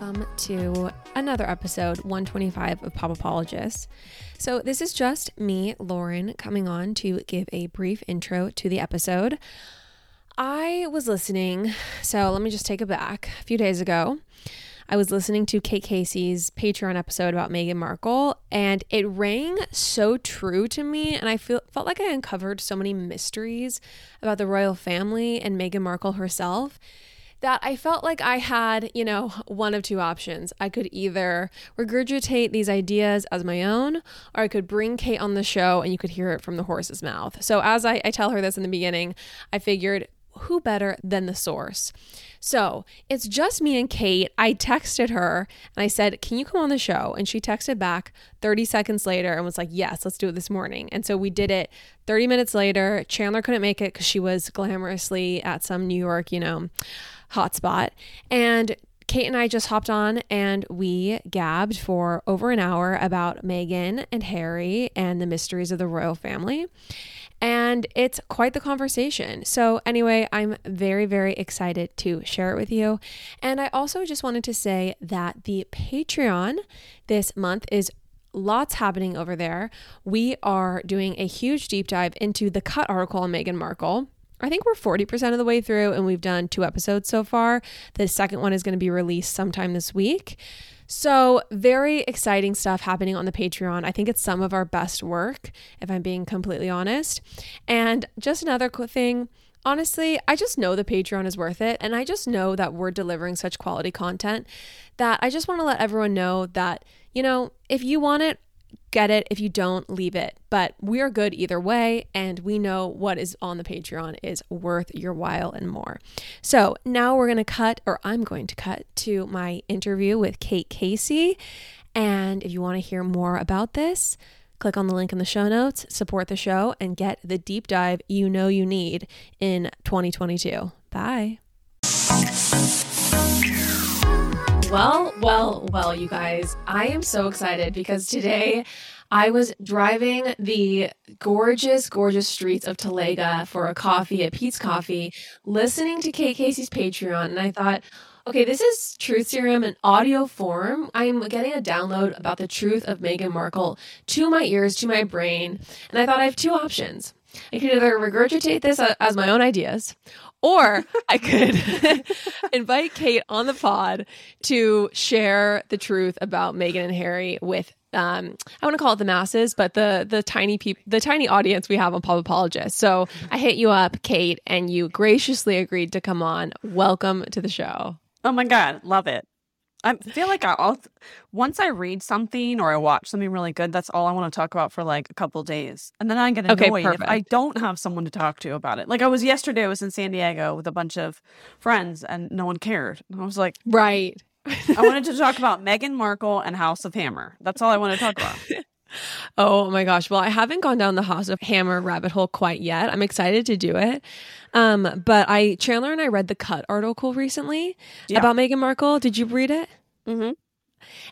welcome to another episode 125 of Pop Apologists. So, this is just me, Lauren, coming on to give a brief intro to the episode. I was listening, so let me just take it back. A few days ago, I was listening to Kate Casey's Patreon episode about Meghan Markle, and it rang so true to me. And I feel, felt like I uncovered so many mysteries about the royal family and Meghan Markle herself that I felt like I had, you know, one of two options. I could either regurgitate these ideas as my own, or I could bring Kate on the show and you could hear it from the horse's mouth. So, as I, I tell her this in the beginning, I figured who better than the source? So it's just me and Kate. I texted her and I said, Can you come on the show? And she texted back 30 seconds later and was like, Yes, let's do it this morning. And so we did it 30 minutes later. Chandler couldn't make it because she was glamorously at some New York, you know, hotspot. And Kate and I just hopped on and we gabbed for over an hour about Meghan and Harry and the mysteries of the royal family. And it's quite the conversation. So, anyway, I'm very, very excited to share it with you. And I also just wanted to say that the Patreon this month is lots happening over there. We are doing a huge deep dive into the cut article on Meghan Markle. I think we're 40% of the way through and we've done two episodes so far. The second one is going to be released sometime this week. So, very exciting stuff happening on the Patreon. I think it's some of our best work, if I'm being completely honest. And just another thing honestly, I just know the Patreon is worth it. And I just know that we're delivering such quality content that I just want to let everyone know that, you know, if you want it, get it. If you don't, leave it. But we are good either way, and we know what is on the Patreon is worth your while and more. So now we're going to cut, or I'm going to cut to my interview with Kate Casey. And if you want to hear more about this, click on the link in the show notes, support the show, and get the deep dive you know you need in 2022. Bye. Well, well, well, you guys, I am so excited because today I was driving the gorgeous, gorgeous streets of Talega for a coffee at Peet's Coffee, listening to Kate Casey's Patreon, and I thought, okay, this is Truth Serum in audio form. I'm getting a download about the truth of Meghan Markle to my ears, to my brain, and I thought I have two options. I could either regurgitate this uh, as my own ideas, or I could invite Kate on the pod to share the truth about Meghan and Harry with um, I want to call it the masses, but the the tiny people, the tiny audience we have on Pop Apologists. So I hit you up, Kate, and you graciously agreed to come on. Welcome to the show. Oh my god, love it. I feel like I'll once I read something or I watch something really good, that's all I want to talk about for like a couple days, and then I get annoyed okay, if I don't have someone to talk to about it. Like I was yesterday, I was in San Diego with a bunch of friends, and no one cared. And I was like, right. I wanted to talk about Meghan Markle and House of Hammer. That's all I want to talk about. oh my gosh. Well, I haven't gone down the House of Hammer rabbit hole quite yet. I'm excited to do it. Um, but I Chandler and I read the cut article recently yeah. about Meghan Markle. Did you read it? Mm-hmm.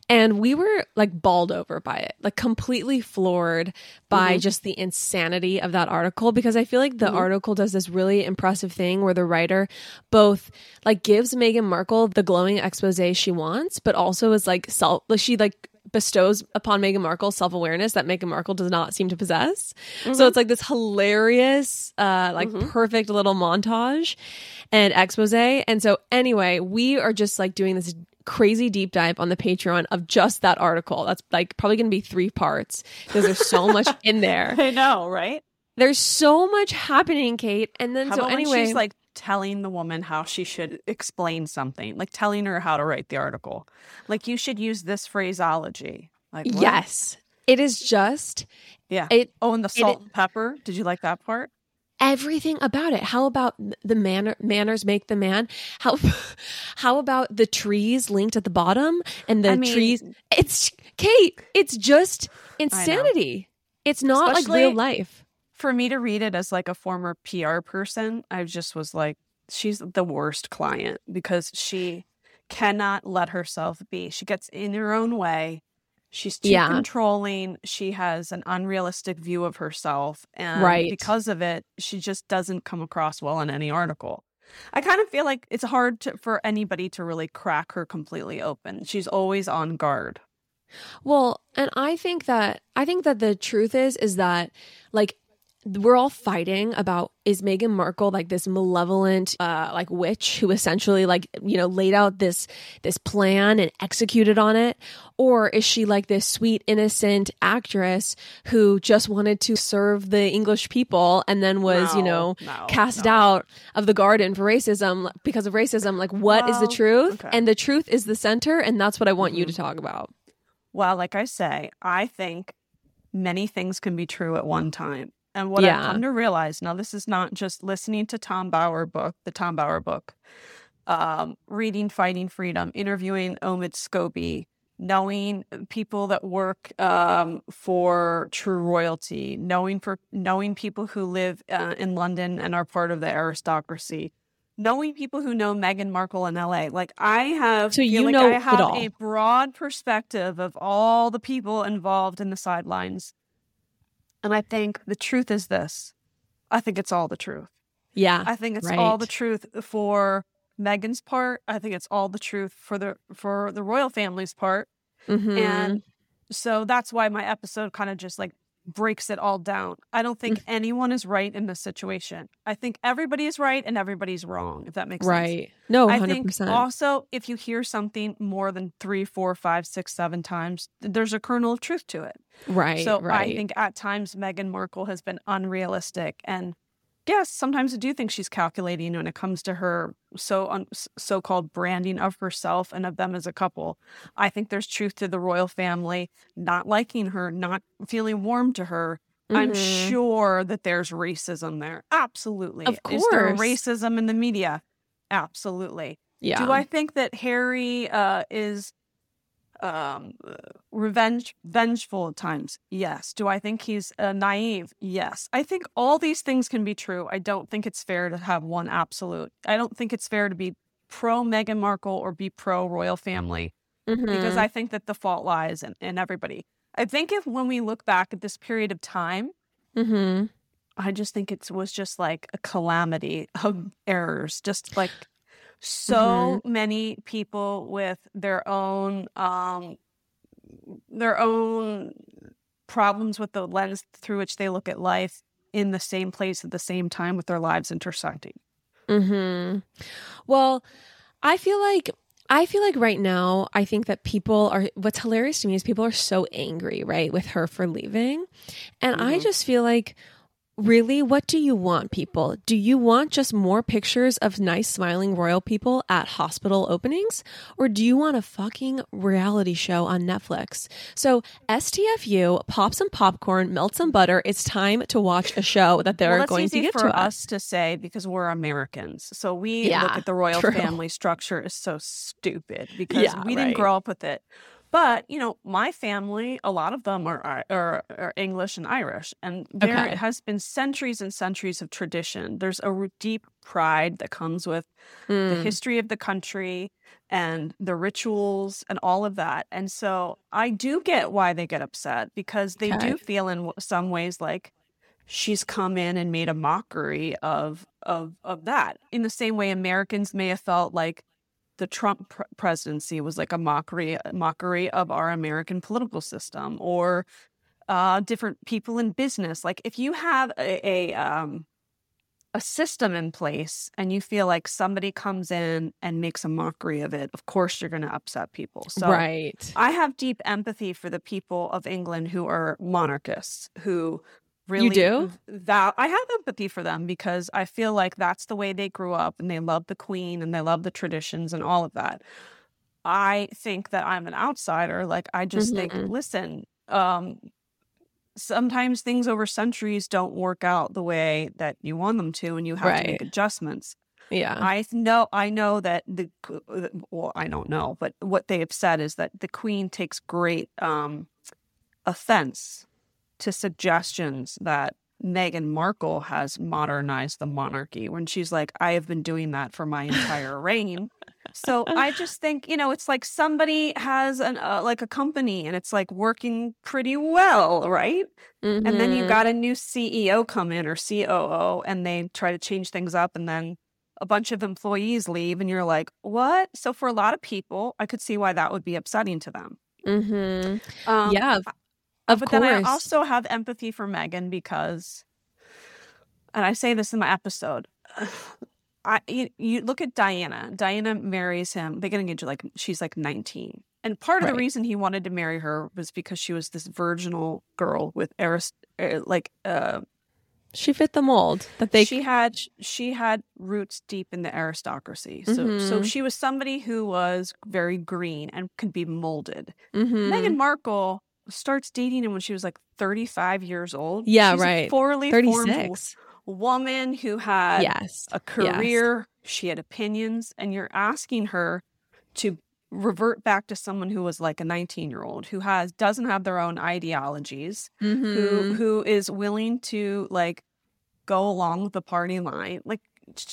And we were like balled over by it, like completely floored by mm-hmm. just the insanity of that article. Because I feel like the mm-hmm. article does this really impressive thing where the writer both like gives Meghan Markle the glowing expose she wants, but also is like self, like she like bestows upon Meghan Markle self awareness that Meghan Markle does not seem to possess. Mm-hmm. So it's like this hilarious, uh, like mm-hmm. perfect little montage and expose. And so, anyway, we are just like doing this crazy deep dive on the Patreon of just that article. That's like probably going to be three parts because there's so much in there. I know, right? There's so much happening, Kate. And then how so anyway, she's like telling the woman how she should explain something, like telling her how to write the article. Like you should use this phraseology. Like what? yes, it is just yeah. It, oh, and the salt it, and pepper. Did you like that part? everything about it. How about the manner manners make the man? How how about the trees linked at the bottom and the I mean, trees? It's Kate. It's just insanity. It's not Especially like real life. For me to read it as like a former PR person, I just was like, she's the worst client because she cannot let herself be. She gets in her own way. She's too yeah. controlling. She has an unrealistic view of herself. And right. because of it, she just doesn't come across well in any article. I kind of feel like it's hard to, for anybody to really crack her completely open. She's always on guard. Well, and I think that I think that the truth is is that like we're all fighting about is Meghan Markle like this malevolent uh like witch who essentially like you know laid out this this plan and executed on it or is she like this sweet innocent actress who just wanted to serve the English people and then was no, you know no, cast no. out of the garden for racism because of racism like what well, is the truth okay. and the truth is the center and that's what I want mm-hmm. you to talk about well like I say I think many things can be true at one time and what yeah. I've come to realize now, this is not just listening to Tom Bower book, the Tom Bower book, um, reading Finding Freedom, interviewing Omid Scobie, knowing people that work um, for True Royalty, knowing for knowing people who live uh, in London and are part of the aristocracy, knowing people who know Meghan Markle in LA. Like I have, so you like know I have a broad perspective of all the people involved in the sidelines and I think the truth is this I think it's all the truth. Yeah. I think it's right. all the truth for Meghan's part. I think it's all the truth for the for the royal family's part. Mm-hmm. And so that's why my episode kind of just like breaks it all down. I don't think mm. anyone is right in this situation. I think everybody is right and everybody's wrong, if that makes right. sense. Right. No, 100%. I think also if you hear something more than three, four, five, six, seven times, there's a kernel of truth to it. Right. So right. I think at times Meghan Markle has been unrealistic and yes, sometimes I do think she's calculating when it comes to her so un- so-called branding of herself and of them as a couple. I think there's truth to the royal family not liking her, not feeling warm to her. Mm-hmm. I'm sure that there's racism there. Absolutely. Of course. Is there racism in the media? Absolutely. Yeah. Do I think that Harry uh, is um, revenge vengeful at times. Yes. Do i think he's uh, naive? Yes. I think all these things can be true. I don't think it's fair to have one absolute. I don't think it's fair to be pro meghan markle or be pro royal family mm-hmm. because i think that the fault lies in, in everybody. I think if when we look back at this period of time mm-hmm. i just think it was just like a calamity of errors. Just like so mm-hmm. many people with their own um their own problems with the lens through which they look at life in the same place at the same time with their lives intersecting. Hmm. Well, I feel like I feel like right now, I think that people are, what's hilarious to me is people are so angry, right, with her for leaving. And mm-hmm. I just feel like Really, what do you want, people? Do you want just more pictures of nice, smiling royal people at hospital openings? Or do you want a fucking reality show on Netflix? So, STFU, pop some popcorn, melt some butter. It's time to watch a show that they're well, going to get for to us to say because we're Americans. So, we yeah, look at the royal true. family structure as so stupid because yeah, we didn't right. grow up with it. But you know, my family, a lot of them are are, are English and Irish, and there okay. has been centuries and centuries of tradition. There's a deep pride that comes with mm. the hmm. history of the country and the rituals and all of that. And so I do get why they get upset because they okay. do feel in some ways like she's come in and made a mockery of of of that. In the same way Americans may have felt like the Trump pr- presidency was like a mockery mockery of our American political system or uh, different people in business. Like if you have a, a um, a system in place and you feel like somebody comes in and makes a mockery of it, of course you're going to upset people. So right. I have deep empathy for the people of England who are monarchists, who really you do that i have empathy for them because i feel like that's the way they grew up and they love the queen and they love the traditions and all of that i think that i'm an outsider like i just mm-hmm. think listen um sometimes things over centuries don't work out the way that you want them to and you have right. to make adjustments yeah i know i know that the well i don't know but what they have said is that the queen takes great um offense to suggestions that Meghan Markle has modernized the monarchy when she's like, I have been doing that for my entire reign. So I just think, you know, it's like somebody has an uh, like a company and it's like working pretty well, right? Mm-hmm. And then you mm-hmm. got a new CEO come in or COO and they try to change things up and then a bunch of employees leave and you're like, what? So for a lot of people, I could see why that would be upsetting to them. Mm-hmm. Um, yeah, of but course. then I also have empathy for Meghan because, and I say this in my episode, I you, you look at Diana. Diana marries him. They get engaged like she's like 19. And part of right. the reason he wanted to marry her was because she was this virginal girl with arist- er, like uh she fit the mold that they she had she had roots deep in the aristocracy so mm-hmm. so she was somebody who was very green and could be molded mm-hmm. meghan markle starts dating him when she was like 35 years old. Yeah She's right. poorly 36 woman who had yes a career. Yes. she had opinions. And you're asking her to revert back to someone who was like a 19 year old who has doesn't have their own ideologies mm-hmm. who who is willing to like go along with the party line. Like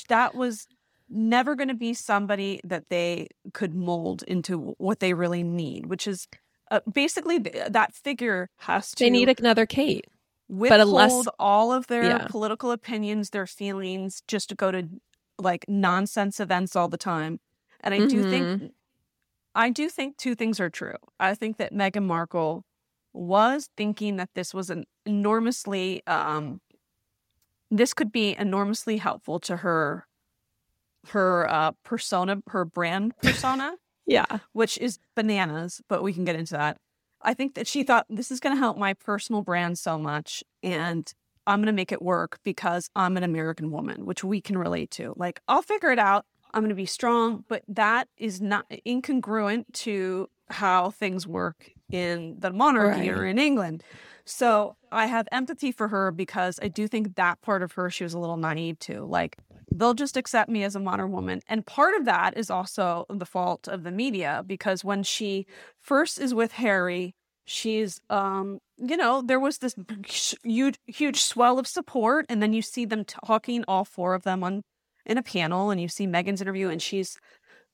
that was never going to be somebody that they could mold into what they really need which is uh, basically that figure has to they need another kate withhold but unless, all of their yeah. political opinions their feelings just to go to like nonsense events all the time and i mm-hmm. do think mm-hmm. I do think two things are true. I think that Meghan Markle was thinking that this was an enormously um this could be enormously helpful to her her uh persona her brand persona yeah which is bananas but we can get into that i think that she thought this is going to help my personal brand so much and i'm going to make it work because i'm an american woman which we can relate to like i'll figure it out I'm going to be strong, but that is not incongruent to how things work in the monarchy right. or in England. So I have empathy for her because I do think that part of her she was a little naive to. Like they'll just accept me as a modern woman. And part of that is also the fault of the media because when she first is with Harry, she's um you know there was this huge huge swell of support and then you see them talking all four of them on in a panel and you see Meghan's interview and she's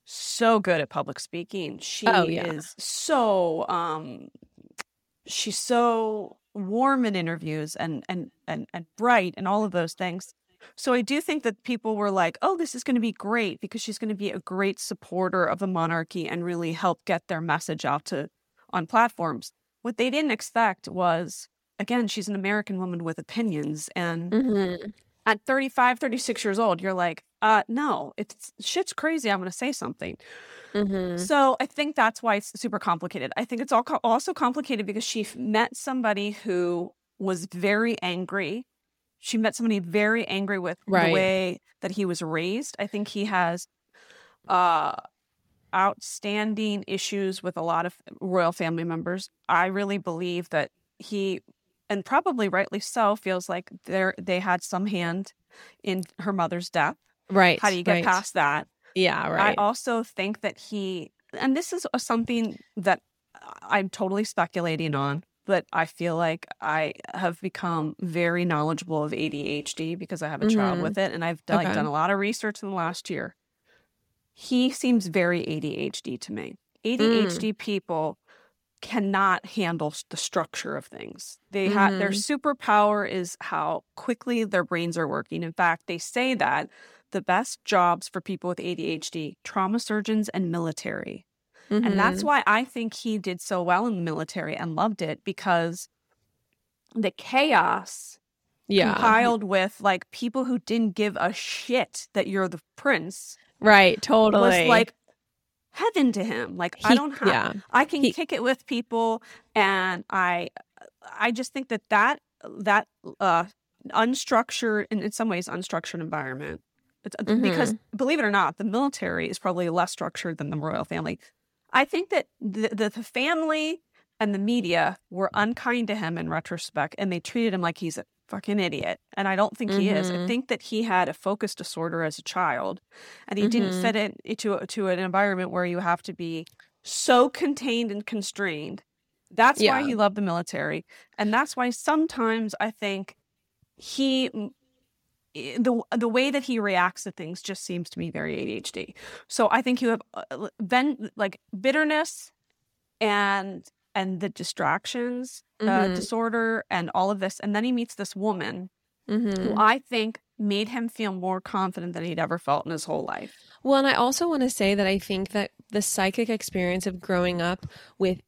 so good at public speaking. She oh, yeah. is so um she's so warm in interviews and and and and bright and all of those things. So I do think that people were like, "Oh, this is going to be great because she's going to be a great supporter of the monarchy and really help get their message out to on platforms." What they didn't expect was again, she's an American woman with opinions and mm-hmm at 35, 36 years old, you're like, uh, no, it's shit's crazy. I'm going to say something. Mm-hmm. So I think that's why it's super complicated. I think it's all co- also complicated because she met somebody who was very angry. She met somebody very angry with right. the way that he was raised. I think he has uh, outstanding issues with a lot of royal family members. I really believe that he and probably rightly so, feels like there they had some hand in her mother's death. Right. How do you get right. past that? Yeah, right. I also think that he, and this is something that I'm totally speculating on, but I feel like I have become very knowledgeable of ADHD because I have a mm-hmm. child with it, and I've done, okay. like, done a lot of research in the last year. He seems very ADHD to me. ADHD mm. people cannot handle the structure of things. They have mm-hmm. their superpower is how quickly their brains are working. In fact, they say that the best jobs for people with ADHD, trauma surgeons and military. Mm-hmm. And that's mm-hmm. why I think he did so well in the military and loved it because the chaos yeah. compiled with like people who didn't give a shit that you're the prince. Right, totally. Was like heaven to him. Like he, I don't have, yeah. I can he, kick it with people, and I, I just think that that that uh, unstructured, and in some ways unstructured environment, uh, mm-hmm. because believe it or not, the military is probably less structured than the royal family. I think that the, the, the family and the media were unkind to him in retrospect, and they treated him like he's a fucking idiot. And I don't think mm-hmm. he is. I mm-hmm. think that he had a focus disorder as a child and he mm-hmm. didn't fit in into to an environment where you have to be so contained and constrained. That's yeah. why he loved the military. And that's why sometimes I think he the the way that he reacts to things just seems to me very ADHD. So I think you have uh, then like bitterness and and the distractions uh, mm-hmm. uh, disorder and all of this. And then he meets this woman mm-hmm. who I think made him feel more confident than he'd ever felt in his whole life. Well, and I also want to say that I think that the psychic experience of growing up with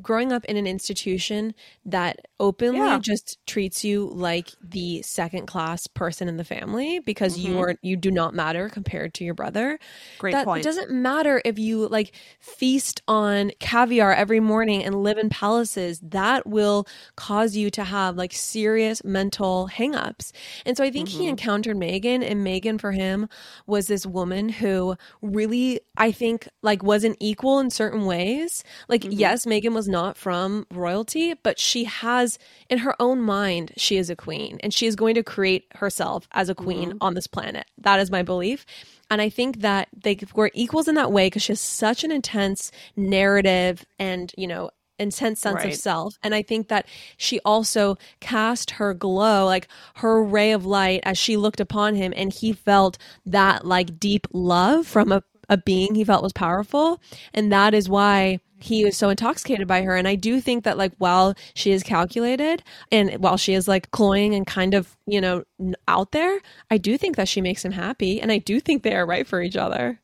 growing up in an institution that openly yeah. just treats you like the second class person in the family because mm-hmm. you are you do not matter compared to your brother. Great that point. doesn't matter if you like feast on caviar every morning and live in palaces. That will cause you to have like serious mental hangups. And so I think mm-hmm. he encountered Meghan and Meghan for him was this woman who really I think like was an equal in certain ways. Like mm-hmm. yes, Was not from royalty, but she has in her own mind she is a queen and she is going to create herself as a queen mm-hmm. on this planet. That is my belief. And I think that they were equals in that way because she has such an intense narrative and, you know, intense sense right. of self. And I think that she also cast her glow, like her ray of light as she looked upon him and he felt that like deep love from a, a being he felt was powerful. And that is why he was so intoxicated by her. And I do think that, like, while she is calculated and while she is like cloying and kind of, you know, out there, I do think that she makes him happy. And I do think they are right for each other.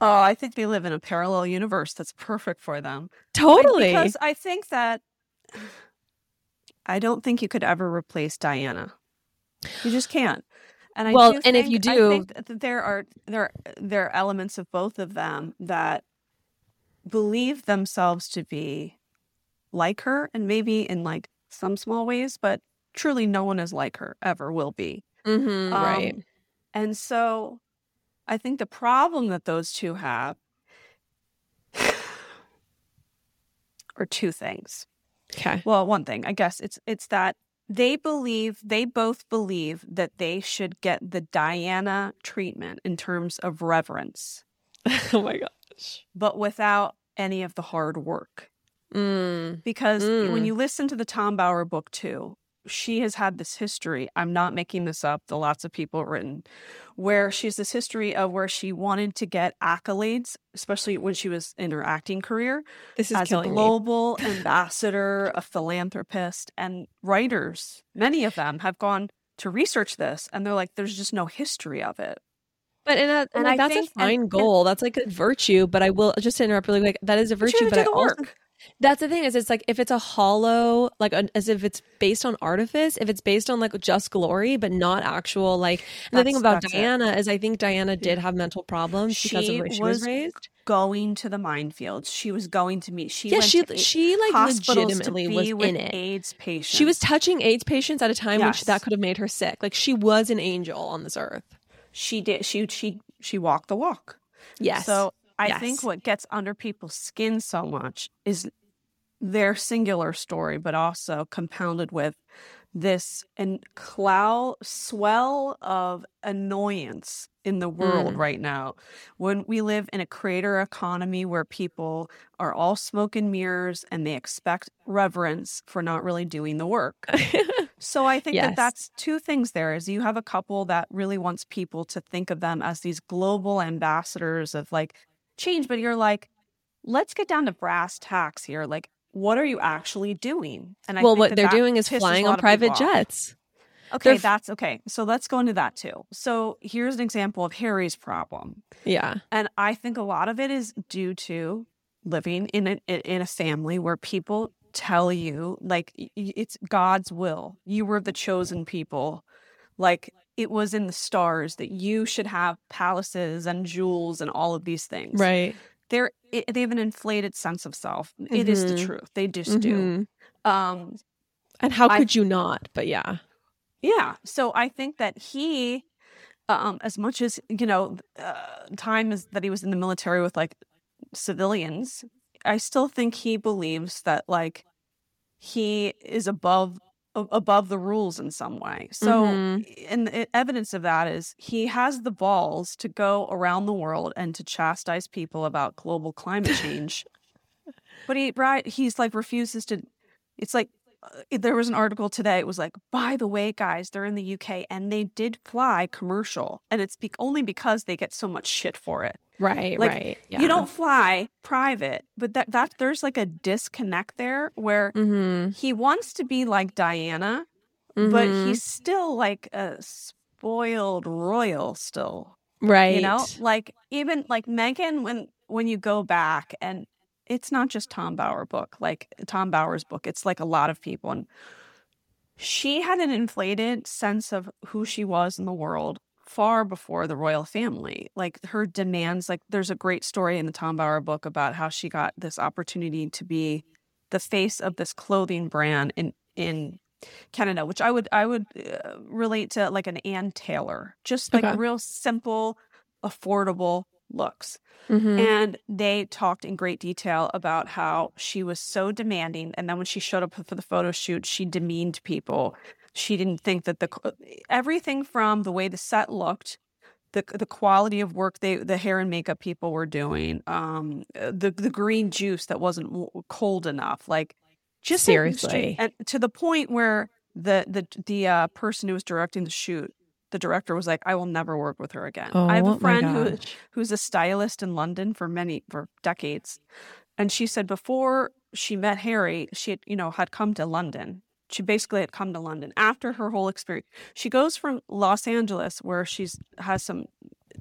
Oh, I think they live in a parallel universe that's perfect for them. Totally. Because I think that I don't think you could ever replace Diana. You just can't. And I well, and think, if you do, there are there there are elements of both of them that believe themselves to be like her and maybe in like some small ways, but truly no one is like her, ever will be. Mm-hmm, um, right. And so I think the problem that those two have are two things. Okay. Well, one thing, I guess it's it's that they believe they both believe that they should get the Diana treatment in terms of reverence. oh my gosh. But without any of the hard work. Mm. Because mm. when you listen to the Tom Bower book too, she has had this history. I'm not making this up. The lots of people written where she's this history of where she wanted to get accolades, especially when she was in her acting career. This is as a global ambassador, a philanthropist, and writers. Many of them have gone to research this, and they're like, "There's just no history of it." But in a, and like, that's think, a fine and, goal. And, that's like a virtue. But I will just interrupt really quick. That is a virtue. But I also, work. That's the thing is, it's like if it's a hollow, like as if it's based on artifice, if it's based on like just glory, but not actual like. And the thing about Diana it. is, I think Diana did have mental problems she because of where she was, was raised. Going to the minefields, she was going to meet. She yeah, she she like legitimately was in it. AIDS patients. She was touching AIDS patients at a time yes. which that could have made her sick. Like she was an angel on this earth. She did. She she she walked the walk. Yes. So I yes. think what gets under people's skin so much is their singular story, but also compounded with this and cloud swell of annoyance in the world mm. right now when we live in a creator economy where people are all smoke and mirrors and they expect reverence for not really doing the work so i think yes. that that's two things there is you have a couple that really wants people to think of them as these global ambassadors of like change but you're like let's get down to brass tacks here like what are you actually doing? And I well, what that they're that doing is flying on private jets. Okay, they're that's okay. So let's go into that too. So here's an example of Harry's problem. Yeah, and I think a lot of it is due to living in a in a family where people tell you like it's God's will. You were the chosen people. Like it was in the stars that you should have palaces and jewels and all of these things. Right they're it, they have an inflated sense of self. Mm-hmm. It is the mm-hmm. truth. They just mm-hmm. do. Um, and how could I, you not? But yeah, yeah. So I think that he, um, as much as you know, uh, time is that he was in the military with like civilians, I still think he believes that like he is above above the rules in some way. So, mm-hmm. and evidence of that is he has the balls to go around the world and to chastise people about global climate change. but he, right, he's like refuses to. It's like there was an article today. It was like, by the way, guys, they're in the UK and they did fly commercial, and it's be- only because they get so much shit for it. Right, like, right. Yeah. You don't fly private, but that that there's like a disconnect there where mm-hmm. he wants to be like Diana, mm-hmm. but he's still like a spoiled royal still. Right. You know, like even like Meghan when when you go back and it's not just Tom Bower book, like Tom Bower's book, it's like a lot of people and she had an inflated sense of who she was in the world far before the royal family. Like her demands, like there's a great story in the Tom Bower book about how she got this opportunity to be the face of this clothing brand in in Canada, which I would I would uh, relate to like an Ann Taylor, just like okay. real simple, affordable looks. Mm-hmm. And they talked in great detail about how she was so demanding. And then when she showed up for the photo shoot, she demeaned people. She didn't think that the everything from the way the set looked, the the quality of work they the hair and makeup people were doing, um, uh, the the green juice that wasn't cold enough, like just seriously, and to the point where the the the uh, person who was directing the shoot the director was like, I will never work with her again. Oh, I have a friend who who's a stylist in London for many for decades. And she said before she met Harry, she had, you know, had come to London. She basically had come to London after her whole experience. She goes from Los Angeles where she's has some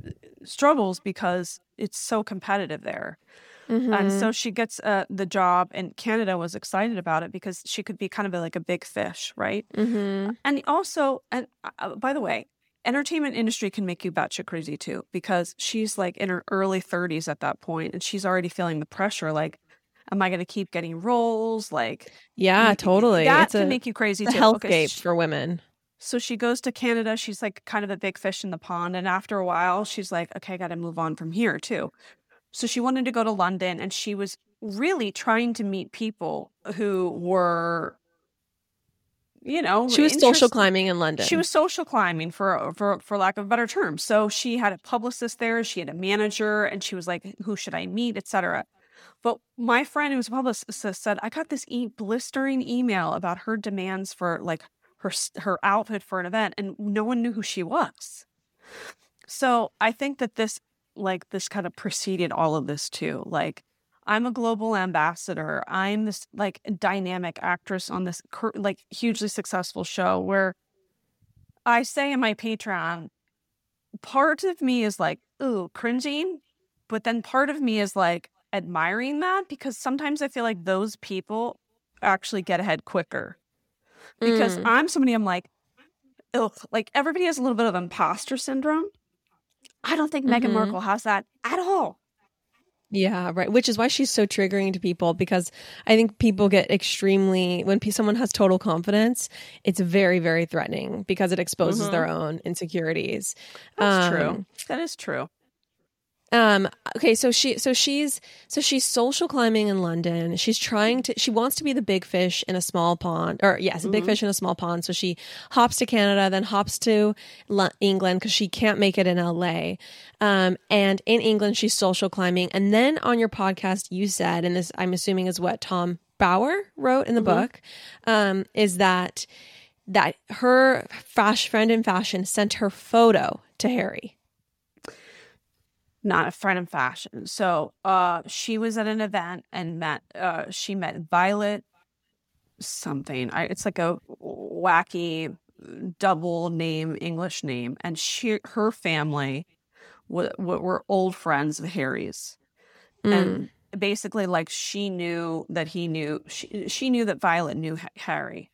uh, struggles because it's so competitive there. Mm-hmm. And so she gets uh, the job, and Canada was excited about it because she could be kind of a, like a big fish, right? Mm-hmm. And also, and uh, by the way, entertainment industry can make you batshit crazy too because she's like in her early 30s at that point and she's already feeling the pressure like am i going to keep getting roles? Like yeah totally. that it's can a, make you crazy too. health okay, for women. So she goes to canada she's like kind of a big fish in the pond and after a while she's like okay i got to move on from here too. So she wanted to go to london and she was really trying to meet people who were you know, she was social climbing in London. She was social climbing for for for lack of a better term. So she had a publicist there, she had a manager, and she was like, "Who should I meet?" etc. But my friend who was a publicist said, "I got this e- blistering email about her demands for like her her outfit for an event, and no one knew who she was." So I think that this like this kind of preceded all of this too. Like I'm a global ambassador. I'm this like dynamic actress on this like hugely successful show where I say in my Patreon, part of me is like, ooh, cringing. But then part of me is like admiring that because sometimes I feel like those people actually get ahead quicker. Because mm. I'm somebody I'm like, ugh, like everybody has a little bit of imposter syndrome. I don't think mm-hmm. Meghan Markle has that at all. Yeah, right. Which is why she's so triggering to people because I think people get extremely when someone has total confidence, it's very very threatening because it exposes mm-hmm. their own insecurities. That's um, true. That is true. Um, okay, so she so she's so she's social climbing in London. She's trying to she wants to be the big fish in a small pond or yes, a big mm-hmm. fish in a small pond. So she hops to Canada, then hops to L- England cuz she can't make it in LA. Um, and in England she's social climbing. And then on your podcast you said and this I'm assuming is what Tom Bower wrote in the mm-hmm. book um, is that that her fash friend in fashion sent her photo to Harry not a friend of fashion. So uh, she was at an event and met. Uh, she met Violet something. I, it's like a wacky double name English name, and she her family w- w- were old friends of Harry's, mm. and basically like she knew that he knew she she knew that Violet knew Harry.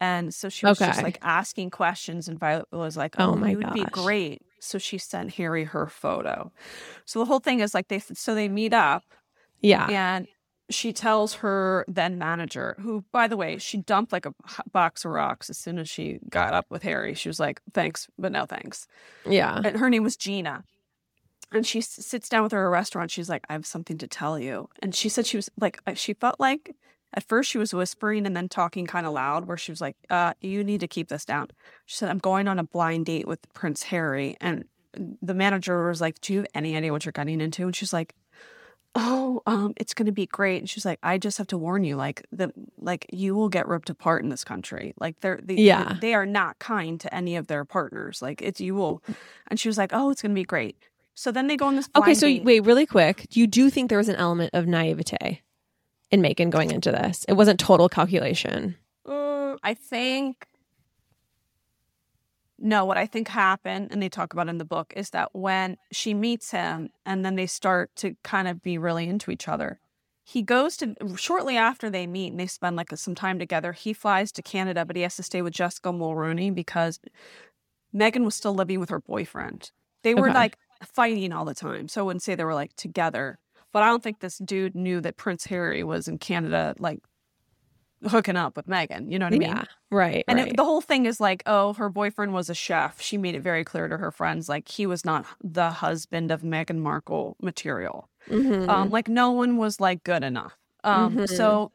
And so she was okay. just like asking questions, and Violet was like, "Oh, oh my, you would be great." So she sent Harry her photo. So the whole thing is like they so they meet up. Yeah. And she tells her then manager, who, by the way, she dumped like a box of rocks as soon as she got up with Harry. She was like, thanks, but no thanks. Yeah. And her name was Gina. And she sits down with her at a restaurant. She's like, I have something to tell you. And she said she was like, uh, she felt like at first she was whispering and then talking kind of loud, where she was like, uh, You need to keep this down. She said, I'm going on a blind date with Prince Harry. And the manager was like, Do you have any idea what you're getting into? And she's like, Oh, um, it's gonna be great. And she's like, I just have to warn you, like the like you will get ripped apart in this country. Like they're they, yeah. they are not kind to any of their partners. Like it's you will and she was like, Oh, it's gonna be great. So then they go on this Okay, so date. wait, really quick. Do you do think there was an element of naivete? In Meghan going into this. It wasn't total calculation. Mm, I think No, what I think happened, and they talk about in the book, is that when she meets him and then they start to kind of be really into each other, he goes to shortly after they meet and they spend like some time together. He flies to Canada, but he has to stay with Jessica Mulroney because Meghan was still living with her boyfriend. They were okay. like fighting all the time. So I wouldn't say they were like together. But I don't think this dude knew that Prince Harry was in Canada, like hooking up with Meghan. You know what I mean? Yeah, right. And right. It, the whole thing is like, oh, her boyfriend was a chef. She made it very clear to her friends, like he was not the husband of Meghan Markle material. Mm-hmm. Um, like no one was like good enough. Um, mm-hmm. so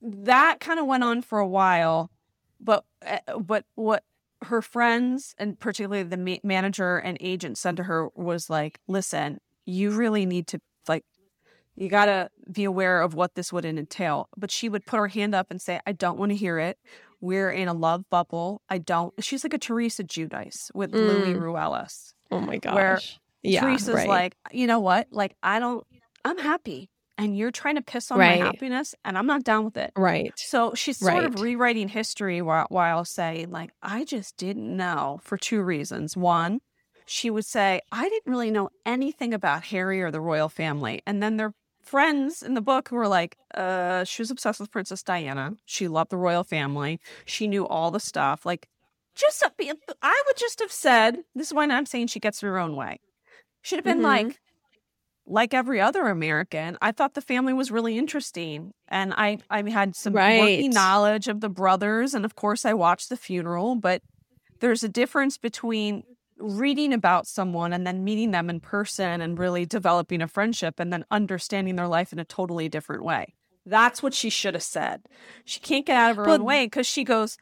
that kind of went on for a while, but uh, but what her friends and particularly the ma- manager and agent said to her was like, listen, you really need to you got to be aware of what this would entail. But she would put her hand up and say, I don't want to hear it. We're in a love bubble. I don't. She's like a Teresa Giudice with mm. Luis Ruelas. Oh my gosh. Where yeah, Teresa's right. like, you know what? Like, I don't, I'm happy. And you're trying to piss on right. my happiness, and I'm not down with it. Right. So she's sort right. of rewriting history while, while saying, like, I just didn't know for two reasons. One, she would say, I didn't really know anything about Harry or the royal family. And then their friends in the book who were like, uh, she was obsessed with Princess Diana. She loved the royal family. She knew all the stuff. Like, just, I would just have said, this is why I'm saying she gets her own way. Should have been mm-hmm. like, like every other American, I thought the family was really interesting. And I, I had some right. working knowledge of the brothers. And of course, I watched the funeral, but there's a difference between reading about someone and then meeting them in person and really developing a friendship and then understanding their life in a totally different way. That's what she should have said. She can't get out of her but, own way because she goes,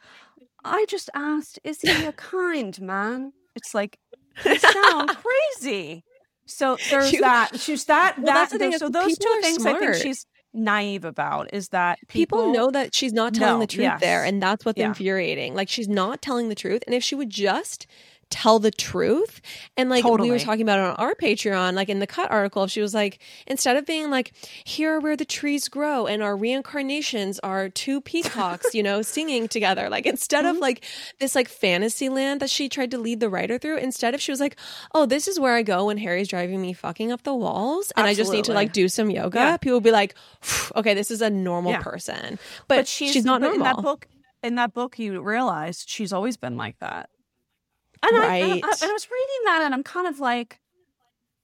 I just asked, is he a kind man? It's like, you sound crazy. So there's you, that. She's that. Well, that. The so those two things smart. I think she's naive about is that people, people know that she's not telling the truth yes. there, and that's what's yeah. infuriating. Like she's not telling the truth, and if she would just tell the truth. And like totally. we were talking about on our Patreon, like in the cut article, she was like, instead of being like, here are where the trees grow and our reincarnations are two peacocks, you know, singing together, like instead mm-hmm. of like this like fantasy land that she tried to lead the writer through, instead of she was like, oh, this is where I go when Harry's driving me fucking up the walls and Absolutely. I just need to like do some yoga. Yeah. People will be like, okay, this is a normal yeah. person. But, but she's, she's, not normal. In that book, in that book, you realize she's always been like that. And right. I, I, I, and I was reading that and I'm kind of like,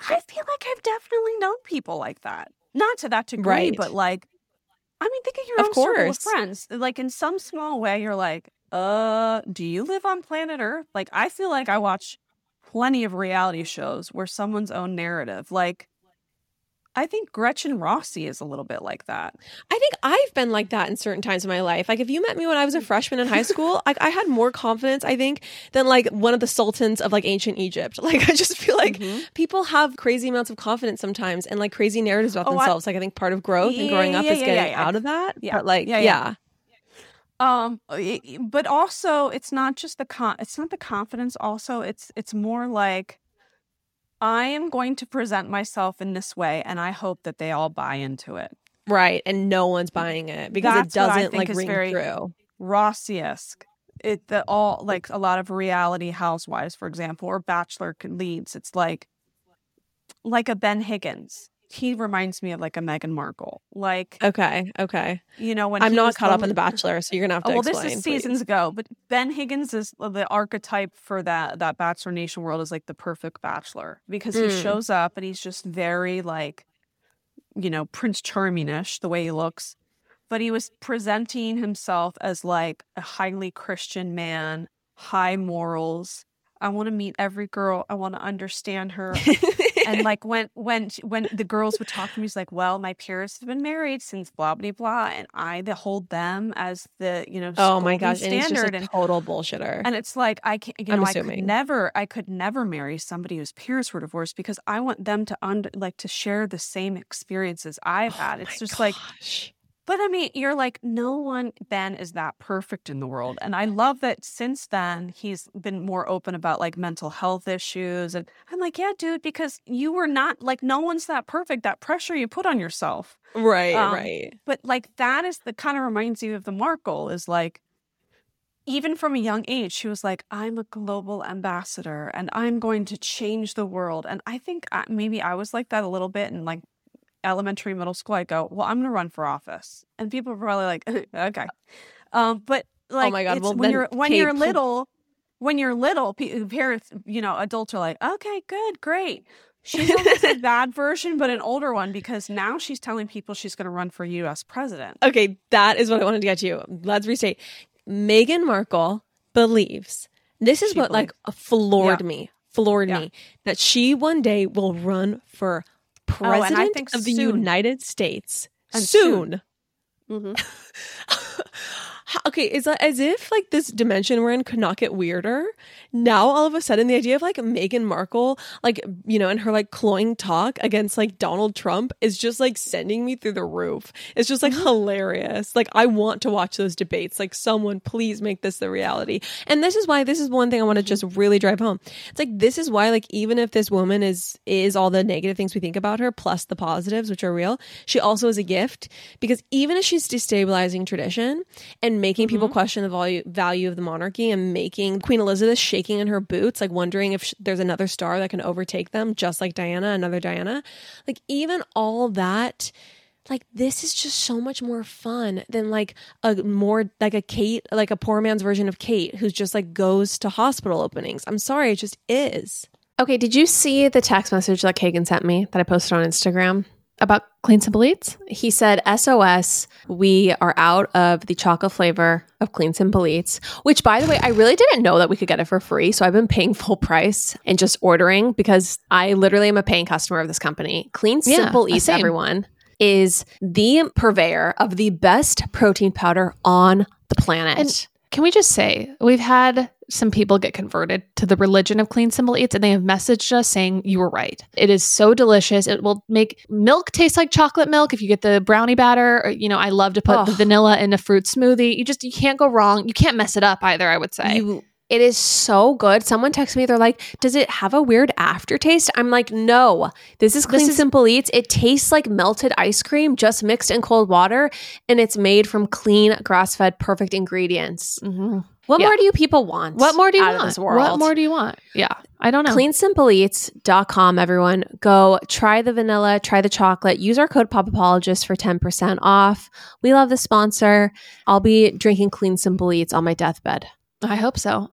I feel like I've definitely known people like that. Not to that degree, right. but like, I mean, think of your of own course. circle of friends. Like in some small way, you're like, uh, do you live on planet Earth? Like, I feel like I watch plenty of reality shows where someone's own narrative, like I think Gretchen Rossi is a little bit like that. I think I've been like that in certain times of my life. Like if you met me when I was a freshman in high school, like I had more confidence, I think, than like one of the sultans of like ancient Egypt. Like I just feel like mm-hmm. people have crazy amounts of confidence sometimes and like crazy narratives about oh, themselves. I, like I think part of growth yeah, and growing up yeah, is yeah, getting out of that. Yeah. But like yeah. Um but also it's not just the con it's not the confidence also it's it's more like I am going to present myself in this way, and I hope that they all buy into it. Right, and no one's buying it because That's it doesn't like ring very through. Rossi-esque. It the all like a lot of reality housewives, for example, or Bachelor leads. It's like like a Ben Higgins he reminds me of like a Meghan Markle. Like okay, okay. You know when I'm not caught up in The Bachelor, so you're gonna have to. Oh, well, explain, this is please. seasons ago, but Ben Higgins is the archetype for that that Bachelor Nation world is like the perfect Bachelor because mm. he shows up and he's just very like, you know, Prince Charmingish the way he looks, but he was presenting himself as like a highly Christian man, high morals. I want to meet every girl. I want to understand her. and like when when when the girls would talk to me, he's like, "Well, my peers have been married since blah blah blah, and I hold them as the you know oh my gosh, standard and, he's just a and total bullshitter." And it's like I can't, you know, I could never, I could never marry somebody whose peers were divorced because I want them to under like to share the same experiences I've oh had. It's just gosh. like but I mean, you're like, no one, Ben, is that perfect in the world. And I love that since then, he's been more open about like mental health issues. And I'm like, yeah, dude, because you were not like, no one's that perfect. That pressure you put on yourself. Right, um, right. But like, that is the kind of reminds you of the Markle is like, even from a young age, she was like, I'm a global ambassador and I'm going to change the world. And I think I, maybe I was like that a little bit and like elementary, middle school. I go, well, I'm going to run for office. And people are probably like, okay. Um, but like, oh my God, well, when you're, when Kate, you're little, when you're little, parents, you know, adults are like, okay, good, great. She's almost a bad version, but an older one because now she's telling people she's going to run for U.S. president. Okay, that is what I wanted to get to. You. Let's restate. Meghan Markle believes this is she what believes. like floored yeah. me, floored yeah. me that she one day will run for president oh, of the United States and soon. soon. Mm-hmm. okay, is that as if like this dimension we're in could not get weirder? Now all of a sudden the idea of like Meghan Markle, like, you know, and her like cloying talk against like Donald Trump is just like sending me through the roof. It's just like mm-hmm. hilarious. Like I want to watch those debates. Like someone please make this the reality. And this is why this is one thing I want to just really drive home. It's like this is why like even if this woman is is all the negative things we think about her plus the positives which are real, she also is a gift because even if she's destabilizing tradition and making mm-hmm. people question the value value of the monarchy and making Queen Elizabeth shaking in her boots, like wondering if sh- there's another star that can overtake them, just like Diana, another Diana. Like even all that like this is just so much more fun than like a more like a Kate, like a poor man's version of Kate who's just like goes to hospital openings. I'm sorry, it just is. Okay, did you see the text message that Kagan sent me that I posted on Instagram? About Clean Simple Eats? He said, SOS, we are out of the chocolate flavor of Clean Simple Eats, which, by the way, I really didn't know that we could get it for free. So I've been paying full price and just ordering because I literally am a paying customer of this company. Clean Simple yeah, Eats, same. everyone, is the purveyor of the best protein powder on the planet. And can we just say, we've had some people get converted to the religion of clean simple eats and they have messaged us saying you were right it is so delicious it will make milk taste like chocolate milk if you get the brownie batter or, you know i love to put oh. the vanilla in a fruit smoothie you just you can't go wrong you can't mess it up either i would say you it is so good. Someone texted me, they're like, Does it have a weird aftertaste? I'm like, No, this is Clean this is- Simple Eats. It tastes like melted ice cream, just mixed in cold water, and it's made from clean, grass fed, perfect ingredients. Mm-hmm. What yeah. more do you people want? What more do you want? What more do you want? Yeah, I don't know. CleanSimpleEats.com, everyone. Go try the vanilla, try the chocolate. Use our code POPAPOLOGIST for 10% off. We love the sponsor. I'll be drinking Clean Simple Eats on my deathbed. I hope so.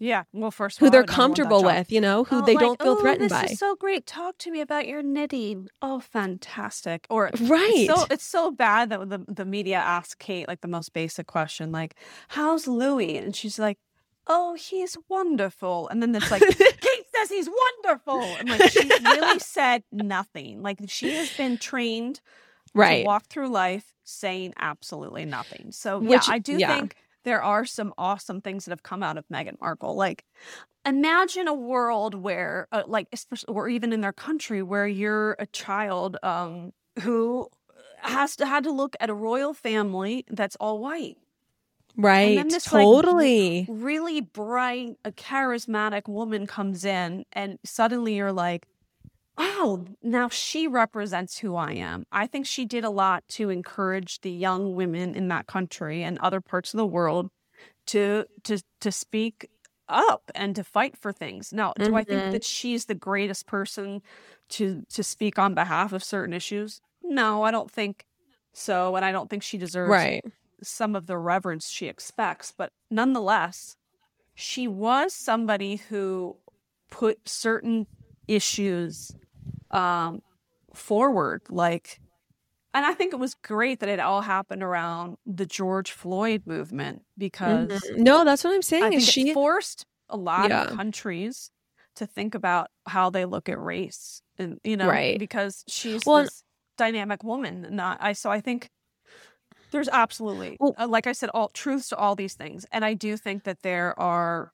Yeah. Well, first who they're comfortable with, you know, who oh, they like, don't feel oh, threatened this by. Is so great. Talk to me about your knitting. Oh, fantastic. Or right. It's so, it's so bad that the the media asks Kate like the most basic question, like, "How's Louis?" And she's like, "Oh, he's wonderful." And then it's like, Kate says he's wonderful, and like she really said nothing. Like she has been trained right to walk through life saying absolutely nothing. So Which, yeah, I do yeah. think there are some awesome things that have come out of Meghan Markle. Like, imagine a world where, uh, like, especially, or even in their country, where you're a child um, who has to had to look at a royal family that's all white. Right. And this totally like, really bright, a charismatic woman comes in, and suddenly you're like, wow, now she represents who I am. I think she did a lot to encourage the young women in that country and other parts of the world to to to speak up and to fight for things. Now, do mm-hmm. I think mm-hmm. that she's the greatest person to to speak on behalf of certain issues? No, I don't think so, and I don't think she deserves right. some of the reverence she expects, but nonetheless, she was somebody who put certain issues um, forward. Like, and I think it was great that it all happened around the George Floyd movement because mm-hmm. no, that's what I'm saying. She forced a lot yeah. of countries to think about how they look at race, and you know, right? Because she's well, this dynamic woman. Not I. So I think there's absolutely, well, uh, like I said, all truths to all these things, and I do think that there are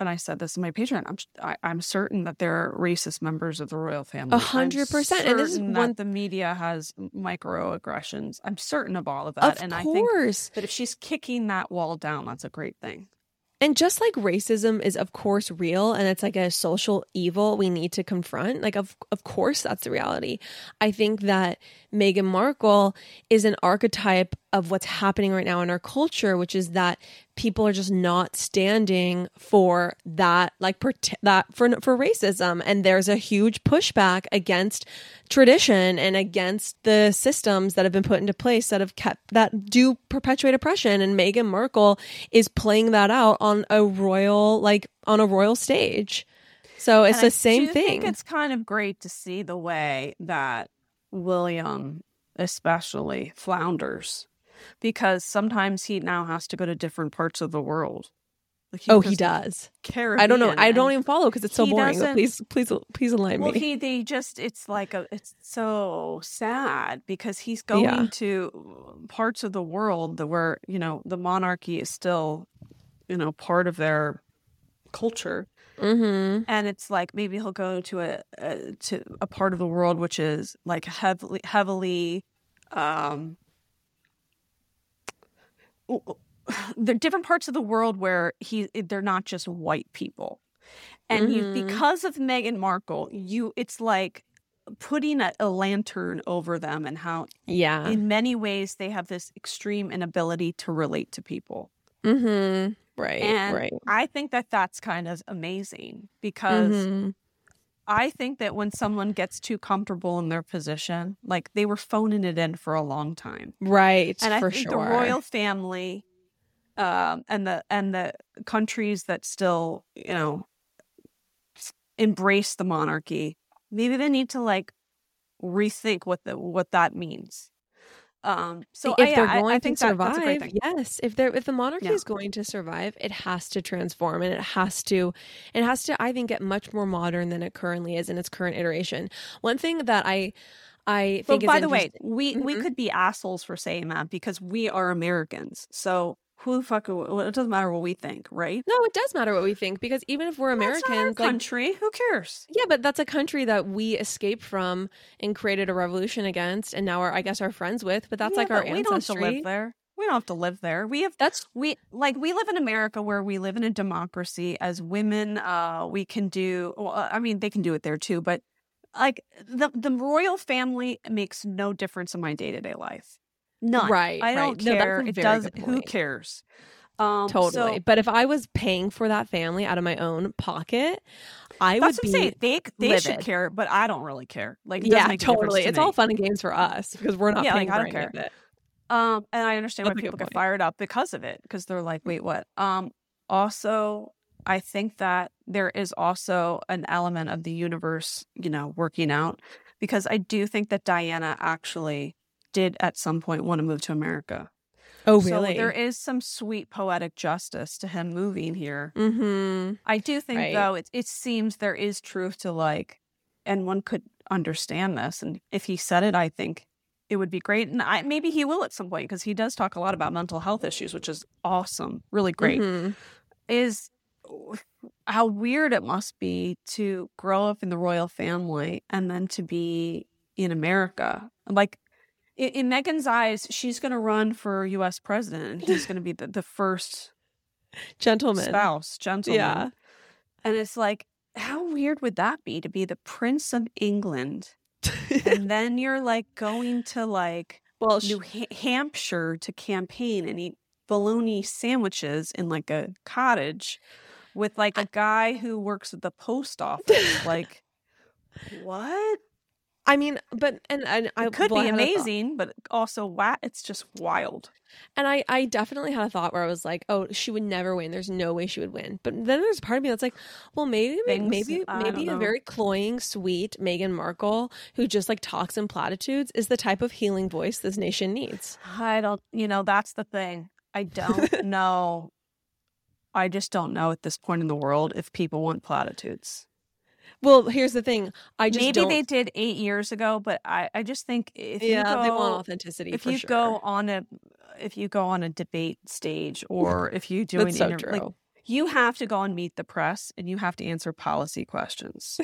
and I said this in my Patreon. I'm I, am i am certain that there are racist members of the royal family. A hundred percent, and this is one the media has microaggressions. I'm certain of all of that, of and course. I think that if she's kicking that wall down, that's a great thing. And just like racism is of course real and it's like a social evil we need to confront, like of of course that's the reality. I think that Meghan Markle is an archetype of what's happening right now in our culture, which is that people are just not standing for that, like that for for racism, and there's a huge pushback against tradition and against the systems that have been put into place that have kept that do perpetuate oppression. And Meghan Markle is playing that out on a royal, like on a royal stage. So it's and the I same thing. it's kind of great to see the way that William especially flounders because sometimes he now has to go to different parts of the world. Like he oh, he does. Caribbean, I don't know. I don't even follow because it's so boring. Please, please, please enlighten well, me. Well, he they just it's like a it's so sad because he's going yeah. to parts of the world that where you know the monarchy is still you know part of their culture, mm-hmm. and it's like maybe he'll go to a, a to a part of the world which is like heavily heavily um the different parts of the world where he they're not just white people. And mm-hmm. you because of Meghan Markle, you it's like putting a, a, lantern over them and how yeah in many ways they have this extreme inability to relate to people mm-hmm. right and right i think that that's kind of amazing because mm-hmm. I think that when someone gets too comfortable in their position like they were phoning it in for a long time right and i think sure. the royal family um, and the and the countries that still you know embrace the monarchy maybe they need to like rethink what the what that means um so if I, they're going I, I to survive that, yes if they're if the monarchy yeah. is going to survive it has to transform and it has to it has to i think get much more modern than it currently is in its current iteration one thing that i I think. But by the way, we mm-hmm. we could be assholes for saying that because we are Americans. So who the fuck? It doesn't matter what we think, right? No, it does matter what we think because even if we're Americans, country, like, who cares? Yeah, but that's a country that we escaped from and created a revolution against, and now are I guess are friends with. But that's yeah, like our ancestry. We don't have to live there. We don't have to live there. We have that's we like we live in America where we live in a democracy. As women, uh, we can do. Well, uh, I mean, they can do it there too, but like the the royal family makes no difference in my day to day life. None. Right. I don't right. care. No, it does. Who cares? Um, totally. So, but if I was paying for that family out of my own pocket, I would be. Saying. They they should care, but I don't really care. Like yeah, totally. To it's me. all fun and games for us because we're not yeah, paying like, for I don't care. Um, and I understand That's why people get fired up because of it because they're like, wait, what? Um, also, I think that there is also an element of the universe, you know, working out because I do think that Diana actually did at some point want to move to America. Oh, really? So there is some sweet poetic justice to him moving here. Mm-hmm. I do think, right. though, it, it seems there is truth to like, and one could understand this. And if he said it, I think it would be great. And I, maybe he will at some point because he does talk a lot about mental health issues, which is awesome, really great. Mm-hmm. Is how weird it must be to grow up in the royal family and then to be in America. Like in, in Meghan's eyes, she's going to run for U.S. president, and he's going to be the, the first gentleman spouse, gentleman. Yeah, and it's like, how weird would that be to be the Prince of England, and then you're like going to like well New ha- Hampshire to campaign and eat bologna sandwiches in like a cottage with like a guy who works at the post office. like, what? I mean, but and, and I could well, be amazing, but also wow, it's just wild. And I, I definitely had a thought where I was like, oh, she would never win. There's no way she would win. But then there's a part of me that's like, well, maybe, Things, maybe, maybe a very cloying, sweet Meghan Markle who just like talks in platitudes is the type of healing voice this nation needs. I don't, you know, that's the thing. I don't know. I just don't know at this point in the world if people want platitudes. Well, here's the thing. I just maybe don't... they did eight years ago, but I, I just think if yeah, you go, they want authenticity. If you sure. go on a, if you go on a debate stage, or if you do an so inter- like, you have to go and meet the press, and you have to answer policy questions.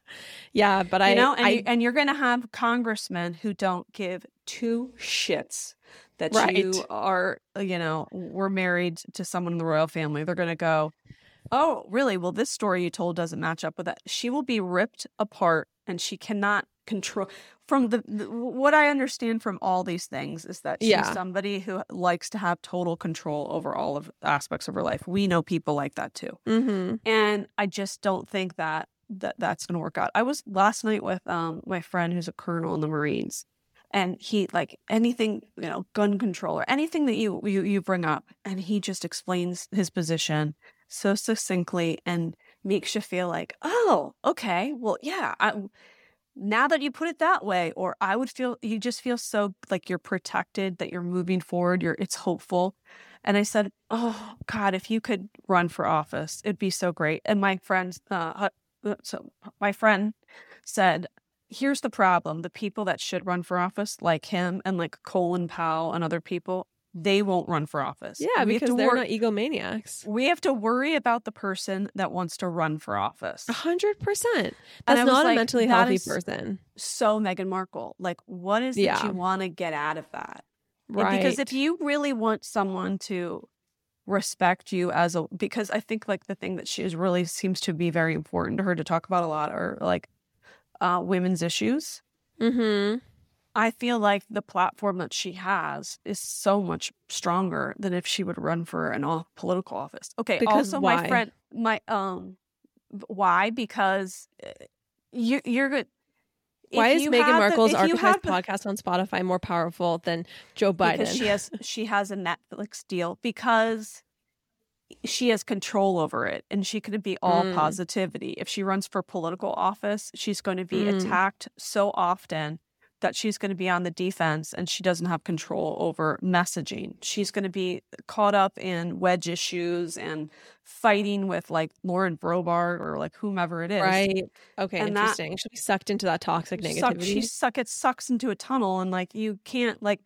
yeah, but I you know, and, I, you, and you're going to have congressmen who don't give two shits that right. you are, you know, we're married to someone in the royal family. They're going to go, oh, really? Well, this story you told doesn't match up with that. She will be ripped apart and she cannot control. from the, the, what I understand from all these things is that she's yeah. somebody who likes to have total control over all of aspects of her life. We know people like that too, mm-hmm. and I just don't think that that that's going to work out. I was last night with um my friend who's a colonel in the Marines, and he like anything you know gun control or anything that you you you bring up, and he just explains his position so succinctly and makes you feel like, oh, okay, well, yeah, I now that you put it that way or i would feel you just feel so like you're protected that you're moving forward you're it's hopeful and i said oh god if you could run for office it'd be so great and my friend uh, uh so my friend said here's the problem the people that should run for office like him and like colin powell and other people they won't run for office. Yeah, we because they're wor- not egomaniacs. We have to worry about the person that wants to run for office. A hundred percent. That's not a mentally healthy person. So Meghan Markle, like, what is yeah. that you want to get out of that? Right. Because if you really want someone to respect you as a, because I think like the thing that she is really seems to be very important to her to talk about a lot are like uh, women's issues. Mm-hmm. I feel like the platform that she has is so much stronger than if she would run for an off political office. Okay, because also why? my friend my um why? Because eh, you you're good. Why is Meghan Markle's the, Archetypes podcast on Spotify more powerful than Joe Biden? Because she has she has a Netflix deal because she has control over it and she could be all mm. positivity. If she runs for political office, she's going to be mm. attacked so often that she's going to be on the defense and she doesn't have control over messaging. She's going to be caught up in wedge issues and fighting with like Lauren Boebert or like whomever it is. Right. Okay. And interesting. That, She'll be sucked into that toxic negativity. Suck, she suck it sucks into a tunnel and like you can't like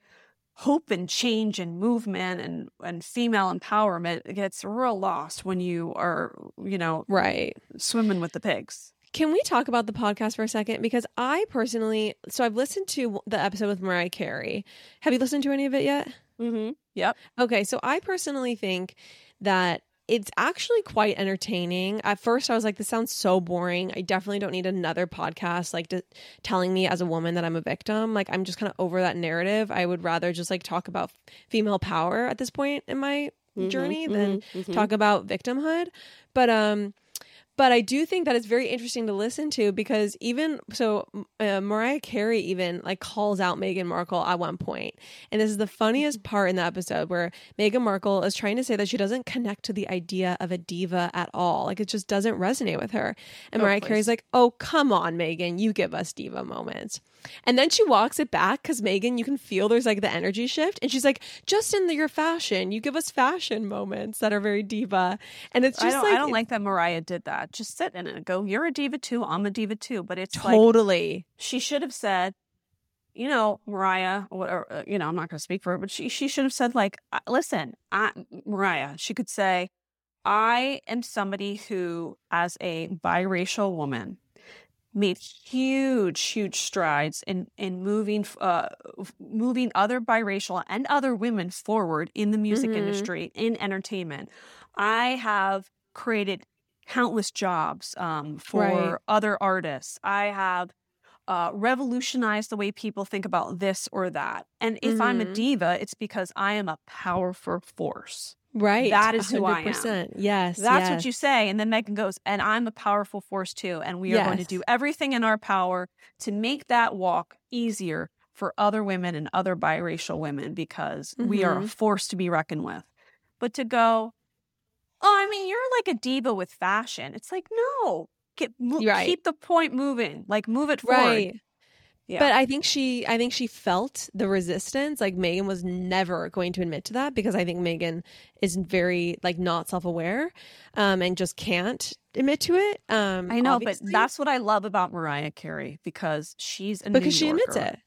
hope and change and movement and and female empowerment gets real lost when you are you know right swimming with the pigs can we talk about the podcast for a second? Because I personally, so I've listened to the episode with Mariah Carey. Have you listened to any of it yet? Mm-hmm. Yep. Okay. So I personally think that it's actually quite entertaining. At first, I was like, this sounds so boring. I definitely don't need another podcast like to, telling me as a woman that I'm a victim. Like, I'm just kind of over that narrative. I would rather just like talk about female power at this point in my mm-hmm, journey than mm-hmm, mm-hmm. talk about victimhood. But, um, but I do think that it's very interesting to listen to because even so, uh, Mariah Carey even like calls out Meghan Markle at one point, and this is the funniest mm-hmm. part in the episode where Meghan Markle is trying to say that she doesn't connect to the idea of a diva at all, like it just doesn't resonate with her. And oh, Mariah please. Carey's like, "Oh, come on, Meghan, you give us diva moments." And then she walks it back because Meghan, you can feel there's like the energy shift. And she's like, just in the, your fashion, you give us fashion moments that are very diva. And it's just I like. I don't like that Mariah did that. Just sit in it and go, you're a diva too. I'm a diva too. But it's totally. Like, she should have said, you know, Mariah, or, uh, you know, I'm not going to speak for her, but she, she should have said, like, listen, I, Mariah, she could say, I am somebody who, as a biracial woman, made huge, huge strides in in moving uh, moving other biracial and other women forward in the music mm-hmm. industry in entertainment. I have created countless jobs um, for right. other artists. I have uh, revolutionized the way people think about this or that. And if mm-hmm. I'm a mm-hmm. diva, it's because I am a powerful force. Right. That is 100%. who I am. Yes. That's yes. what you say. And then Meghan goes, and I'm a powerful force too. And we are yes. going to do everything in our power to make that walk easier for other women and other biracial women because mm-hmm. we are a mm-hmm. force to be reckoned with. But to go, oh, I mean, you're like a diva with fashion. It's like, no, get, mo- right. keep the point moving, like move it forward. Right. Yeah. But I think she I think she felt the resistance. Like Meghan was never going to admit to that because I think Meghan is very like not self-aware um and just can't admit to it. Um I know, obviously. but that's what I love about Mariah Carey because she's a because she admits it.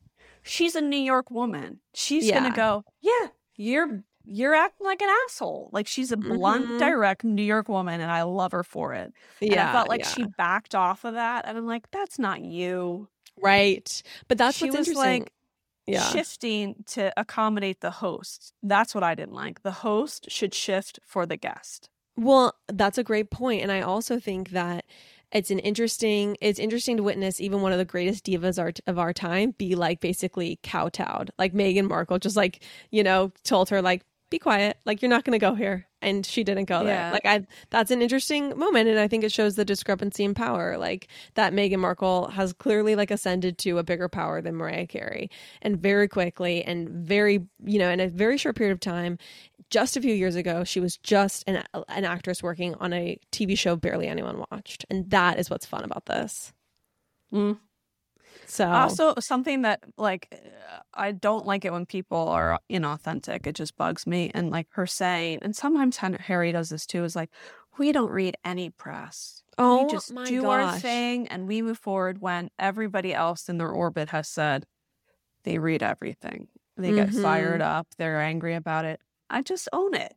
She's a New York woman. She's yeah. gonna go, Yeah, you're you're acting like an asshole. Like she's a blunt, mm-hmm. direct New York woman, and I love her for it. Yeah, and I felt like yeah. she backed off of that, and I'm like, that's not you. Right. But that's she what's was interesting. like yeah. shifting to accommodate the host. That's what I didn't like. The host should shift for the guest. Well, that's a great point. And I also think that it's an interesting it's interesting to witness even one of the greatest divas of our time be like basically kowtowed like meghan markle just like you know told her like be quiet like you're not going to go here and she didn't go yeah. there like i that's an interesting moment and i think it shows the discrepancy in power like that meghan markle has clearly like ascended to a bigger power than mariah carey and very quickly and very you know in a very short period of time just a few years ago she was just an, an actress working on a tv show barely anyone watched and that is what's fun about this mm. So also something that like I don't like it when people are inauthentic. It just bugs me. And like her saying, and sometimes Harry does this too, is like, we don't read any press. Oh, we just do gosh. our thing and we move forward when everybody else in their orbit has said they read everything. They mm-hmm. get fired up. They're angry about it. I just own it.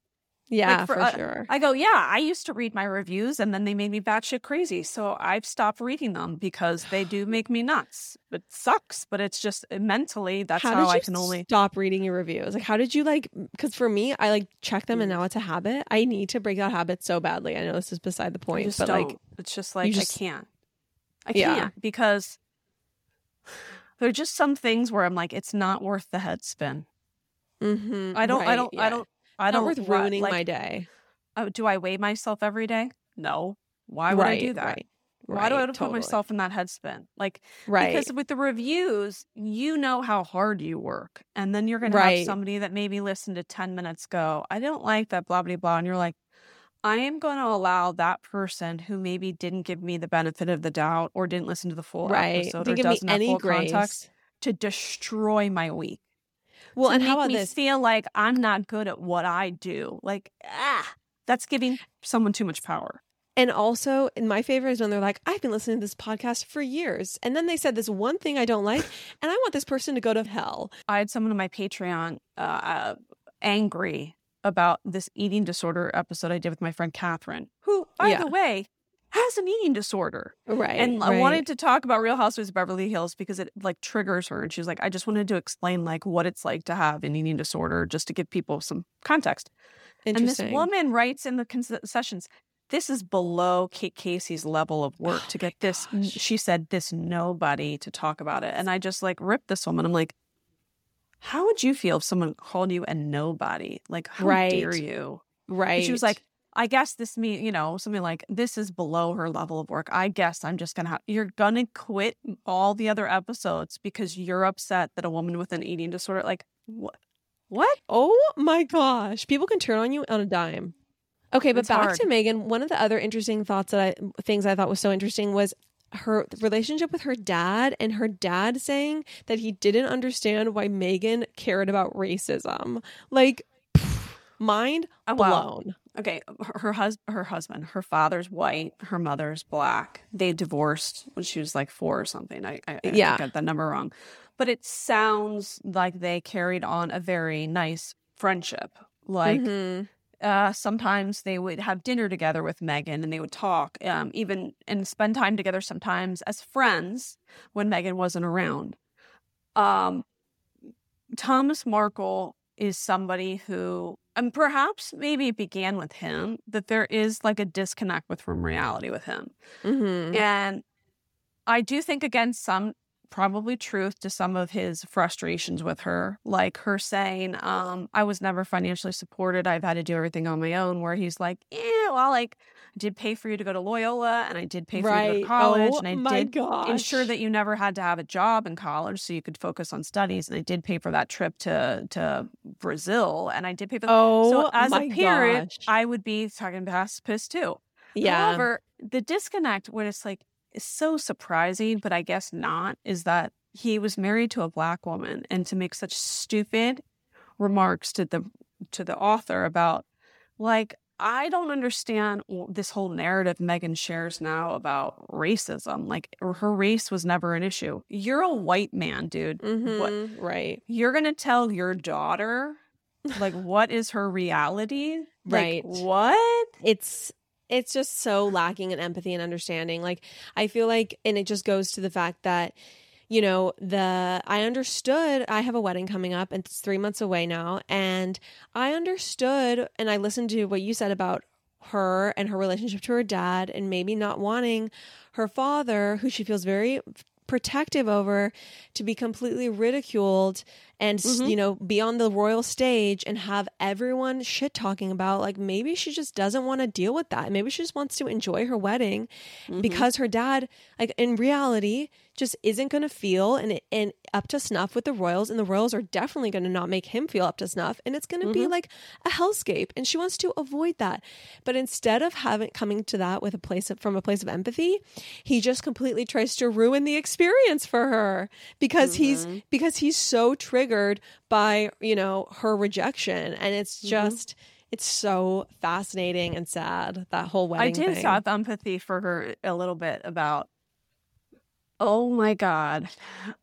Yeah, like for, for uh, sure. I go, yeah, I used to read my reviews and then they made me batshit crazy. So I've stopped reading them because they do make me nuts. It sucks, but it's just uh, mentally, that's how, how I can only stop reading your reviews. Like, how did you like, because for me, I like check them and mm. now it's a habit. I need to break that habit so badly. I know this is beside the point, but don't. like, it's just like, just, I can't. I can't because there are just some things where I'm like, it's not worth the head spin. Mm-hmm, I don't, right, I don't, yeah. I don't I don't worth ruining like, my day. Oh, do I weigh myself every day? No. Why would right, I do that? Right, Why right, do I have to totally. put myself in that headspin? Like, right. because with the reviews, you know how hard you work. And then you're going to have somebody that maybe listened to 10 minutes go, I don't like that, blah, blah, blah. And you're like, I am going to allow that person who maybe didn't give me the benefit of the doubt or didn't listen to the full right. episode or doesn't have full grace. context to destroy my week. Well, and how about me this? Feel like I'm not good at what I do. Like ah, that's giving someone too much power. And also, and my favorite is when they're like, I've been listening to this podcast for years. And then they said this one thing I don't like, and I want this person to go to hell. I had someone on my Patreon uh, uh, angry about this eating disorder episode I did with my friend Catherine, who, by yeah. the way, has an eating disorder. Right. And right. I wanted to talk about Real Housewives of Beverly Hills because it like triggers her. And she was like, I just wanted to explain like what it's like to have an eating disorder just to give people some context. And this woman writes in the concessions, this is below Kate Casey's level of work oh to get this. Gosh. She said this nobody to talk about it. And I just like ripped this woman. I'm like, how would you feel if someone called you a nobody? Like, how right. dare you? Right. And she was like, I guess this means, you know, something like this is below her level of work. I guess I'm just going to have, you're going to quit all the other episodes because you're upset that a woman with an eating disorder, like, what? What? Oh my gosh. People can turn on you on a dime. Okay, but it's back hard. to Meghan. One of the other interesting thoughts that I, things I thought was so interesting was her relationship with her dad and her dad saying that he didn't understand why Meghan cared about racism. Like, mind oh, blown. Wow. Okay, her husband, her husband, her father's white, her mother's black. They divorced when she was like four or something. I, I, yeah. I got that number wrong, but it sounds like they carried on a very nice friendship. Like mm-hmm. uh, sometimes they would have dinner together with Meghan and they would talk, um, even and spend time together sometimes as friends when Meghan wasn't around. Um, Thomas Markle is somebody who and perhaps maybe it began with him that there is like a disconnect with from reality with him mm-hmm. and i do think again some probably truth to some of his frustrations with her like her saying um i was never financially supported i've had to do everything on my own where he's like yeah well like I did pay for you to go to Loyola and I did pay for right. you to go to college oh, and I did gosh. ensure that you never had to have a job in college so you could focus on studies and I did pay for that trip to to Brazil and I did pay for Oh so as a parent gosh. I would be talking past piss too. Yeah. However, the disconnect when it's like is so surprising, but I guess not, is that he was married to a black woman and to make such stupid remarks to the to the author about like I don't understand this whole narrative Meghan shares now about racism. Like her race was never an issue. You're a white man, dude. Mm-hmm, what? Right. You're gonna tell your daughter like what is her reality? Like, right. What? It's it's just so lacking in empathy and understanding. Like I feel like, and it just goes to the fact that you know, the I understood I have a wedding coming up and it's 3 months away now and I understood and I listened to what you said about her and her relationship to her dad and maybe not wanting her father who she feels very protective over to be completely ridiculed and mm-hmm. you know be on the royal stage and have everyone shit talking about like maybe she just doesn't want to deal with that maybe she just wants to enjoy her wedding mm-hmm. because her dad like in reality just isn't going to feel and and up to snuff with the royals and the royals are definitely going to not make him feel up to snuff and it's going to mm-hmm. be like a hellscape and she wants to avoid that but instead of having coming to that with a place of, from a place of empathy he just completely tries to ruin the experience for her because he's mm-hmm. because he's so triggered by you know her rejection and it's mm-hmm. just it's so fascinating and sad that whole wedding. I did thing. have empathy for her a little bit about Oh my God.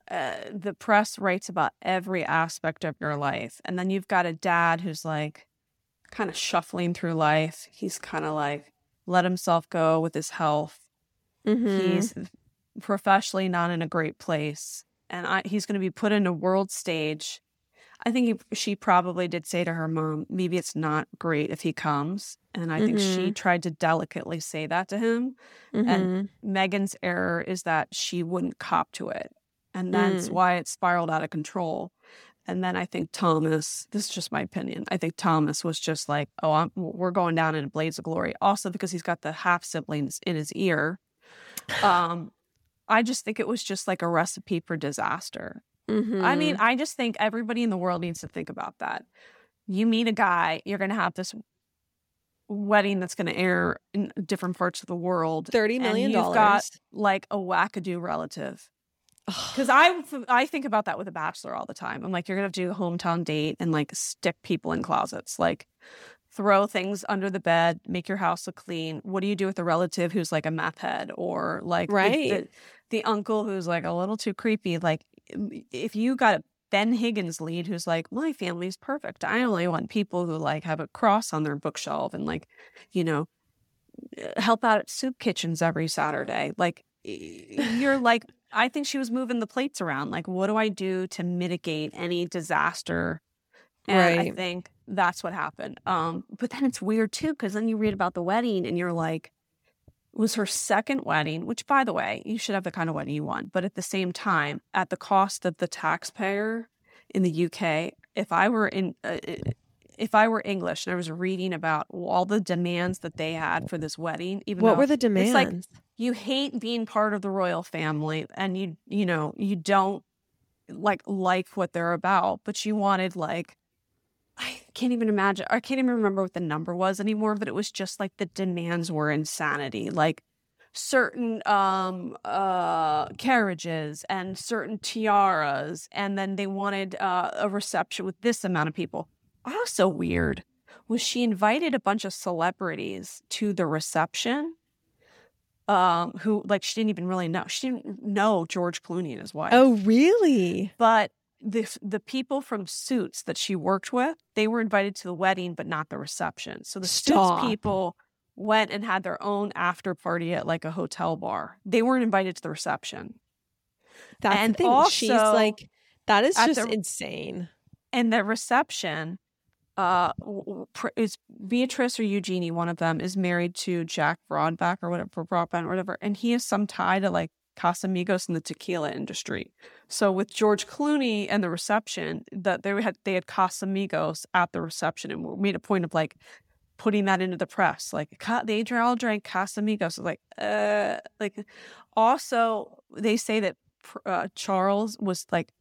Uh, the press writes about every aspect of your life. And then you've got a dad who's like kind of shuffling through life. He's kind of like let himself go with his health. Mm-hmm. He's professionally not in a great place. And I, he's going to be put in a world stage. I think he, she probably did say to her mom, maybe it's not great if he comes. And I mm-hmm. think she mm-hmm. tried to delicately say that to him. Mm-hmm. And Meghan's error is that she wouldn't cop to it. And that's mm. why it spiraled out of control. And then I think Thomas, this is just my opinion. I think Thomas was just like, oh, I'm, we're going down in a blaze of glory. Also, because he's got the half siblings in his ear. Um, I just think it was just like a recipe for disaster. Mm-hmm. I mean, mm-hmm. I just think everybody in the world needs to think about that. You meet a guy, you're going to have this wedding that's going to air in different parts of the world. Thirty million dollars. You've got like a wackadoo relative. Because I I think about that with a bachelor all the time. I'm like, you're gonna have to do a hometown date and like stick people in closets, like throw things under the bed, make your house look clean. What do you do with a relative who's like a meth head or like right. the, the, the uncle who's like a little too creepy? Like, if you got a Ben Higgins lead who's like, my family's perfect. I only want people who like have a cross on their bookshelf and like, you know, uh, help out at soup kitchens every Saturday. Like, you're like, I think she was moving the plates around. Like, what do I do to mitigate any disaster? And right. I think that's what happened. Um, but then it's weird too, because then you read about the wedding and you're like, was her second wedding, which, by the way, you should have the kind of wedding you want. But at the same time, at the cost of the taxpayer in the UK, if I were in, uh, uh, if I were English and I was reading about all the demands that they had for this wedding, even what were the demands? It's like you hate being part of the royal family, and you you know you don't like like what they're about, but you wanted like I can't even imagine. I can't even remember what the number was anymore, but it was just like the demands were insanity. Like certain um uh carriages and certain tiaras and then they wanted uh, a reception with this amount of people. Also weird was she invited a bunch of celebrities to the reception um who like she didn't even really know. She didn't know George Clooney and his wife. Oh, really? But the the people from Suits that she worked with, they were invited to the wedding, but not the reception. So the Stop. Suits people went and had their own after party at like a hotel bar. They weren't invited to the reception. That's and the thing. Also, She's like, that is just the, insane. And the reception, uh, is Beatrice or Eugenie, one of them, is married to Jack Broadback or whatever, Broadbent or whatever, and he has some tie to like Casamigos in the tequila industry. So with George Clooney and the reception, that they had they had Casamigos at the reception and made a point of like putting that into the press. Like they all drank Casamigos. Like uh, like also they say that uh, Charles was like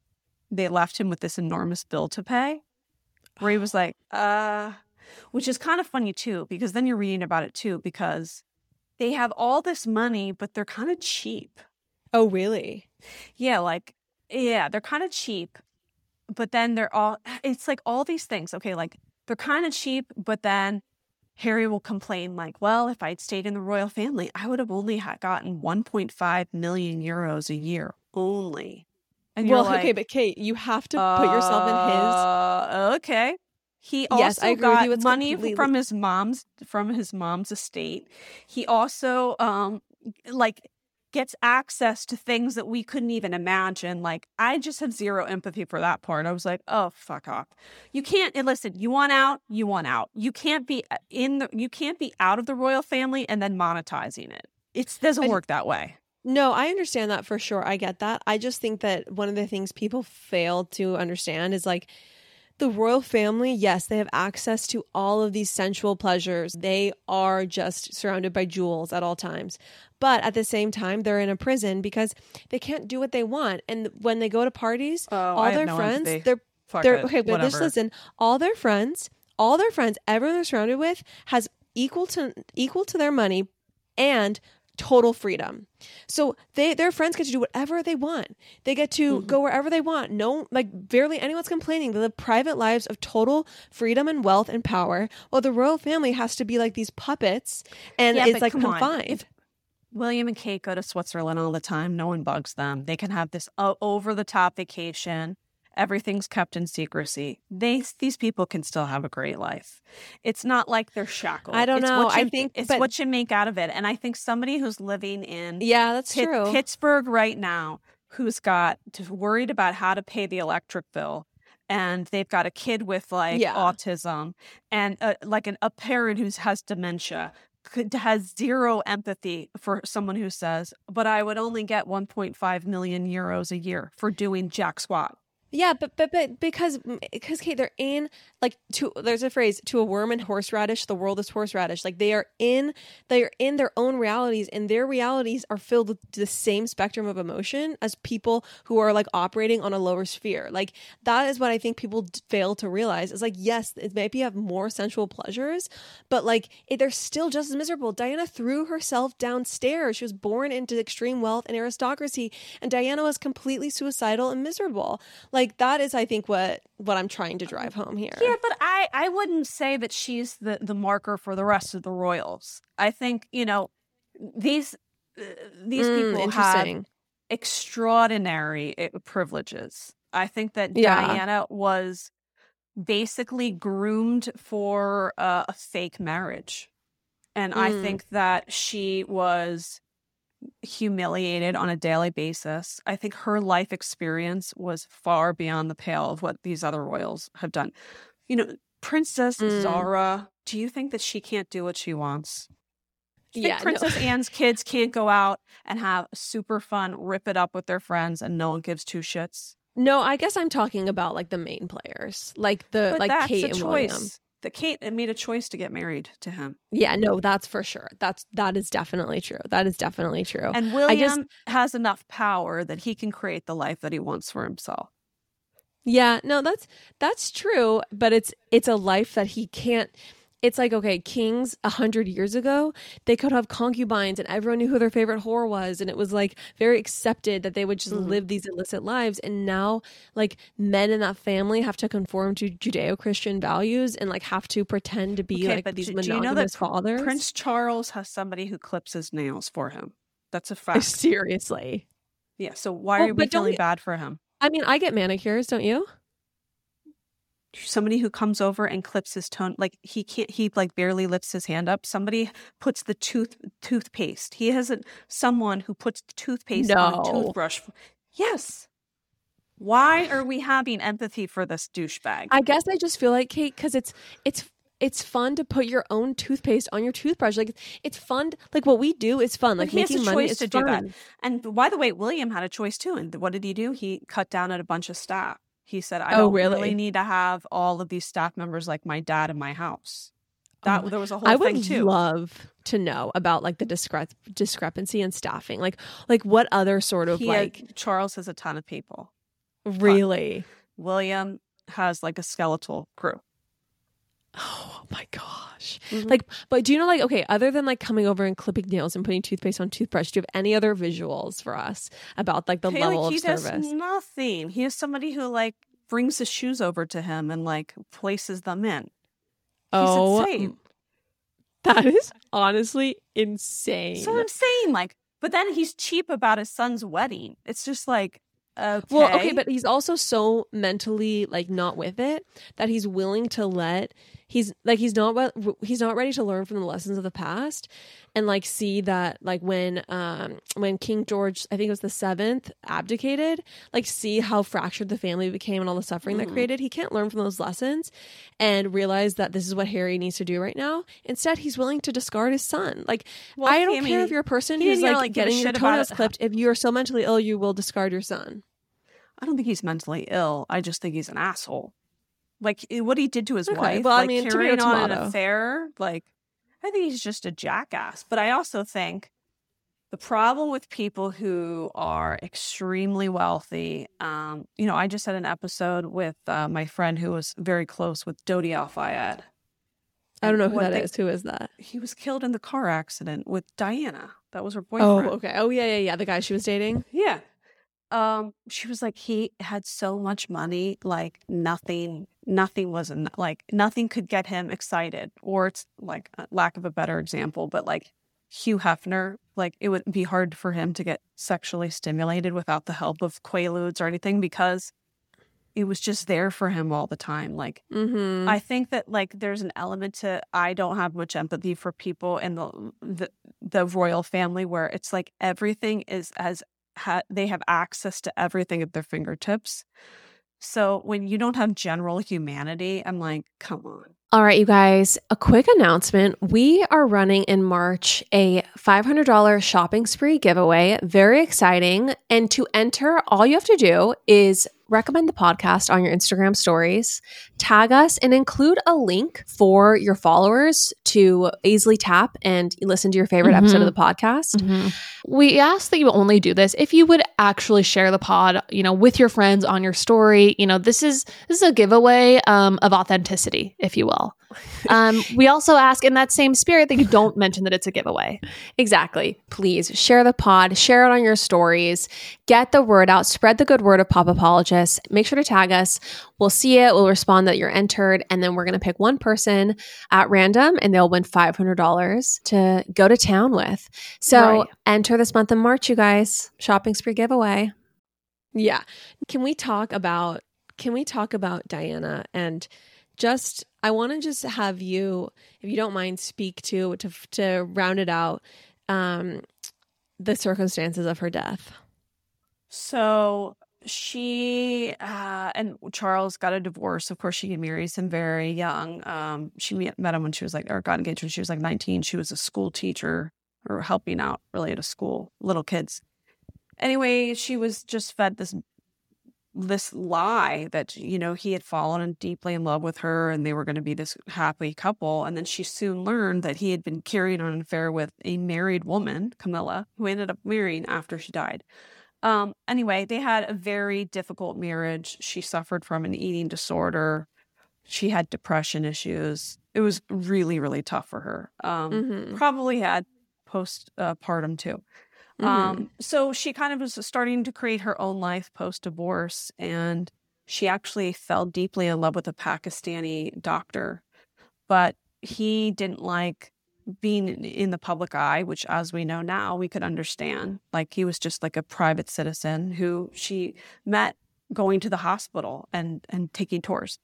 they left him with this enormous bill to pay, where he was like, uh, which is kind of funny too because then you're reading about it too because they have all this money but they're kind of cheap Oh, really? Yeah, like yeah, they're kind of cheap, but then they're all it's like all these things. Okay, like they're kind of cheap, but then Harry will complain like, "Well, if I'd stayed in the royal family, I would have only gotten 1.5 million euros a year only." And well, like, okay, but Kate, you have to put uh, yourself in his. Uh, okay. He also yes, I got you, money completely... from his mom's from his mom's estate. He also um like gets access to things that we couldn't even imagine. Like, I just have zero empathy for that part. I was like, oh, fuck off. You can't, and listen, you want out, you want out. You can't be uh, in the, you can't be out of the royal family and then monetizing it. It doesn't work that way. No, I understand that for sure. I get that. I just think that one of the things people fail to understand is like, the royal family, yes, they have access to all of these sensual pleasures. They are just surrounded by jewels at all times. But at the same time, they're in a prison because they can't do what they want. And when they go to parties, oh, all their no friends, empathy. they're Fuck they're it. okay, but just listen, all their friends, all their friends, everyone they're surrounded with has equal to equal to their money and total freedom. So they their friends get to do whatever they want. They get to mm-hmm. go wherever they want. No like barely anyone's complaining. They live private lives of total freedom and wealth and power. While the royal family has to be like these puppets and yeah, it's like confined. William and Kate go to Switzerland all the time. No one bugs them. They can have this uh, over the top vacation. Everything's kept in secrecy. They these people can still have a great life. It's not like they're shackled. I don't it's know. You, I think it's but, what you make out of it. And I think somebody who's living in yeah, that's Pitt, true. Pittsburgh right now, who's got worried about how to pay the electric bill, and they've got a kid with like yeah. autism and uh, like an, a parent who has dementia could, has zero empathy for someone who says, but I would only get 1.5 million euros a year for doing jack squat. Yeah, but but but because because Kate, they're in like to there's a phrase to a worm and horseradish, the world is horseradish. Like they are in they are in their own realities, and their realities are filled with the same spectrum of emotion as people who are like operating on a lower sphere. Like that is what I think people fail to realize. Is like yes, it maybe have more sensual pleasures, but like it, they're still just as miserable. Diana threw herself downstairs. She was born into extreme wealth and aristocracy, and Diana was completely suicidal and miserable. Like like that is i think what what i'm trying to drive home here. Yeah but i i wouldn't say that she's the the marker for the rest of the royals. I think you know these uh, these mm, people have extraordinary eh, privileges. I think that yeah. diana was basically groomed for uh, a fake marriage. And mm. i think that she was humiliated on a daily basis. I think her life experience was far beyond the pale of what these other royals have done. You know, Princess mm. Zara, do you think that she can't do what she wants? yeah, Princess no. Anne's kids can't go out and have super fun, rip it up with their friends, and no one gives two shits. No, I guess I'm talking about like the main players, like the but like Kate and choice. William that Kate made a choice to get married to him. Yeah, no, that's for sure. That's that is definitely true. That is definitely true. And William just, has enough power that he can create the life that he wants for himself. Yeah, no, that's that's true, but it's it's a life that he can't it's like okay kings a hundred years ago they could have concubines and everyone knew who their favorite whore was. And it was like very accepted that they would just mm-hmm. live these illicit lives. And now like men in that family have to conform to judeo-christian values and like have to pretend to be okay, like these do, monogamous do you know that fathers. Prince charles has somebody who clips his nails for him. That's a fact. Seriously. Yeah so why are we feeling bad for him? I mean i get manicures don't you somebody who comes over and clips his tone like he can't he like barely lifts his hand up somebody puts the tooth toothpaste he hasn't someone who puts the toothpaste no. on a toothbrush yes why are we having empathy for this douchebag i guess i just feel like kate because it's it's it's fun to put your own toothpaste on your toothbrush. Like it's fun. Like what we do is fun. Like making money is to fun. do that. And by the way, William had a choice too. And what did he do? He cut down at a bunch of staff. He said, I oh, don't really? really? need to have all of these staff members like my dad in my house. That oh, there was a whole I thing too. love to know about like the discre- discrepancy in staffing. Like like what other sort of he like Charles has a ton of people. Really? But William has like a skeletal crew. Oh my gosh. Mm-hmm. Like, but do you know, like, okay, other than like coming over and clipping nails and putting toothpaste on toothbrush, do you have any other visuals for us about like the hey, level like, of service? He nothing. He is somebody who like brings his shoes over to him and like places them in. He's oh, insane. That is honestly insane. So I'm saying, like, but then he's cheap about his son's wedding. It's just like, Okay. Well, okay, but he's also so mentally like not with it that he's willing to let he's like he's not he's not ready to learn from the lessons of the past and like see that like when um when king george i think it was the seventh abdicated like see how fractured the family became and all the suffering mm. that created he can't learn from those lessons and realize that this is what harry needs to do right now. Instead he's willing to discard his son. Like well, i don't I mean, care if you're a person who's like, like getting your toenails clipped if you're so mentally ill you will discard your son. I don't think he's mentally ill. I just think he's an asshole like eh, what he did to his okay. wife, well, like I mean, carrying on an affair. Like, I think he's just a jackass. But I also think the problem with people who are extremely wealthy, um, you know, I just had an episode with uh, my friend who was very close with Dodi Al Fayed. I don't know who that they, is. Who is that? He was killed in the car accident with Diana. That was her boyfriend. Oh, okay. Oh, yeah, yeah, yeah. The guy she was dating. Yeah. Um, she was like, he had so much money, like nothing nothing was en- like nothing could get him excited or it's like lack of a better example but like hugh hefner like it would be hard for him to get sexually stimulated without the help of quaaludes or anything because it was just there for him all the time like mm-hmm. i think that like there's an element to i don't have much empathy for people in the the, the royal family where it's like everything is as ha- they have access to everything at their fingertips so when you don't have general humanity, I'm like, come on. All right, you guys, a quick announcement. We are running in March a $500 shopping spree giveaway. Very exciting. And to enter, all you have to do is recommend the podcast on your Instagram stories, tag us, and include a link for your followers to easily tap and listen to your favorite mm-hmm. episode of the podcast. Mm-hmm. We ask that you only do this if you would actually share the pod, you know, with your friends on your story. You know, this is this is a giveaway um, of authenticity, if you will. Um, we also ask in that same spirit that you don't mention that it's a giveaway. Exactly. Please share the pod, share it on your stories, get the word out, spread the good word of Pop Apologists. Make sure to tag us. We'll see it. We'll respond that you're entered, and then we're going to pick one person at random, and they'll win five hundred dollars to go to town with. So right. enter this month in March, you guys. Shopping spree giveaway. Yeah. Can we talk about? Can we talk about Diana and? Just I want to just have you, if you don't mind, speak to to to round it out um, the circumstances of her death. So she uh, and Charles got a divorce. Of course, she marries him very young. Um, she met, met him when she was like, or got engaged when she was like 19. She was a school teacher or helping out really at a school, little kids. Anyway, she was just fed this this lie that you know he had fallen deeply in love with her and they were going to be this happy couple and then she soon learned that he had been carrying on an affair with a married woman camilla who ended up marrying after she died. Um anyway they had a very difficult marriage. She suffered from an eating disorder. She had depression issues. It was really really tough for her. Um mm-hmm. probably had postpartum uh, too Mm-hmm. Um, so she kind of was starting to create her own life post divorce, and she actually fell deeply in love with a Pakistani doctor, but he didn't like being in the public eye, which, as we know now, we could understand. Like he was just like a private citizen who she met going to the hospital and and taking tours.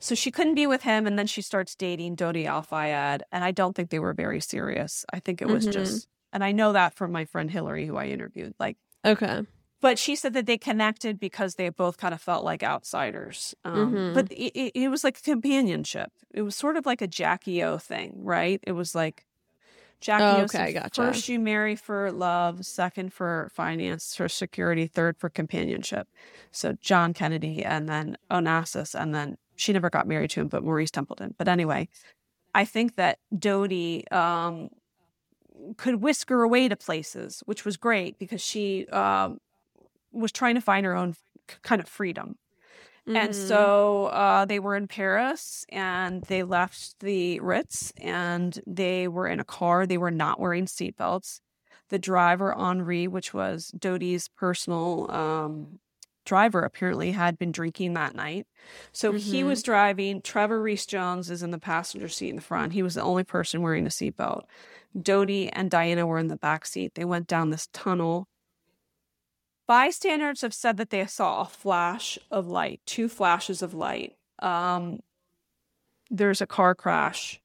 So she couldn't be with him, and then she starts dating Dodi Al Fayed, and I don't think they were very serious. I think it was mm-hmm. just and I know that from my friend Hilary, who I interviewed. Like, okay. But she said that they connected because they both kind of felt like outsiders. Um, mm-hmm. But it, it, was like companionship. It was sort of like a Jackie O thing, right? It was like Jackie oh, O. Okay, gotcha. First, you marry for love, second for finance, for security, third for companionship. So John Kennedy, and then Onassis, and then she never got married to him, but Maurice Templeton. But anyway, I think that Dodi um, could whisk her away to places, which was great because she um, was trying to find her own kind of freedom. Mm-hmm. And so uh, they were in Paris and they left the Ritz and they were in a car. They were not wearing seatbelts. The driver, Henri, which was Dodi's personal um, driver, apparently had been drinking that night. So mm-hmm. he was driving. Trevor Rees Jones is in the passenger seat in the front. He was the only person wearing a seatbelt. Dodi and Diana were in the back seat. They went down this tunnel. Bystanders have said that they saw a flash of light, two flashes of light. Um, there's a car crash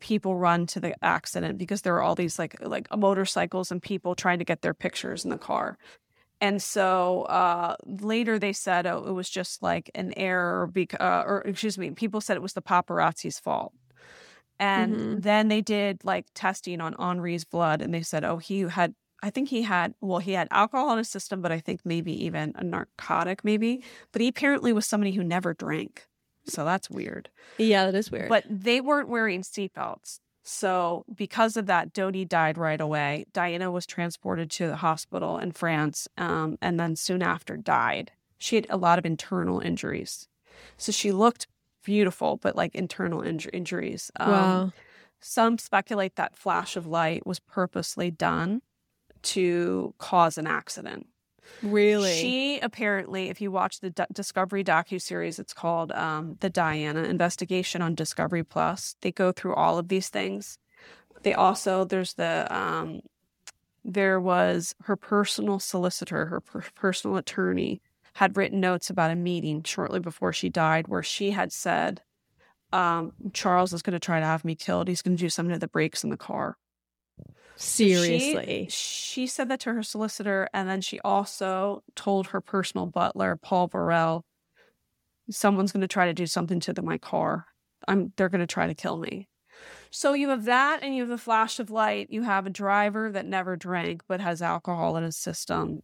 people run to the accident because there are all these like like motorcycles and people trying to get their pictures in the car and so uh, later they said oh, it was just like an error because uh, or excuse me people said it was the paparazzi's fault and mm-hmm. then they did like testing on henri's blood and they said oh he had I think he had, well, he had alcohol in his system, but I think maybe even a narcotic, maybe. But he apparently was somebody who never drank. So that's weird. Yeah, that is weird. But they weren't wearing seatbelts. So because of that, Dodi died right away. Diana was transported to the hospital in France um, and then soon after died. She had a lot of internal injuries. So she looked beautiful, but like internal inj- injuries. Um, wow. Some speculate that flash of light was purposely done to cause an accident. Really? She apparently, if you watch the D- Discovery docu series, it's called um, the Diana Investigation on Discovery Plus. They go through all of these things. They also there's the um, there was her personal solicitor, her per- personal attorney, had written notes about a meeting shortly before she died, where she had said, um, "Charles is going to try to have me killed. He's going to do something to the brakes in the car." Seriously. She, she, said that to her solicitor. And then she also told her personal butler, Paul Burrell, someone's going to try to do something to the, my car. I'm, they're going to try to kill me. So you have that and you have a flash of light. You have a driver that never drank but has alcohol in his system.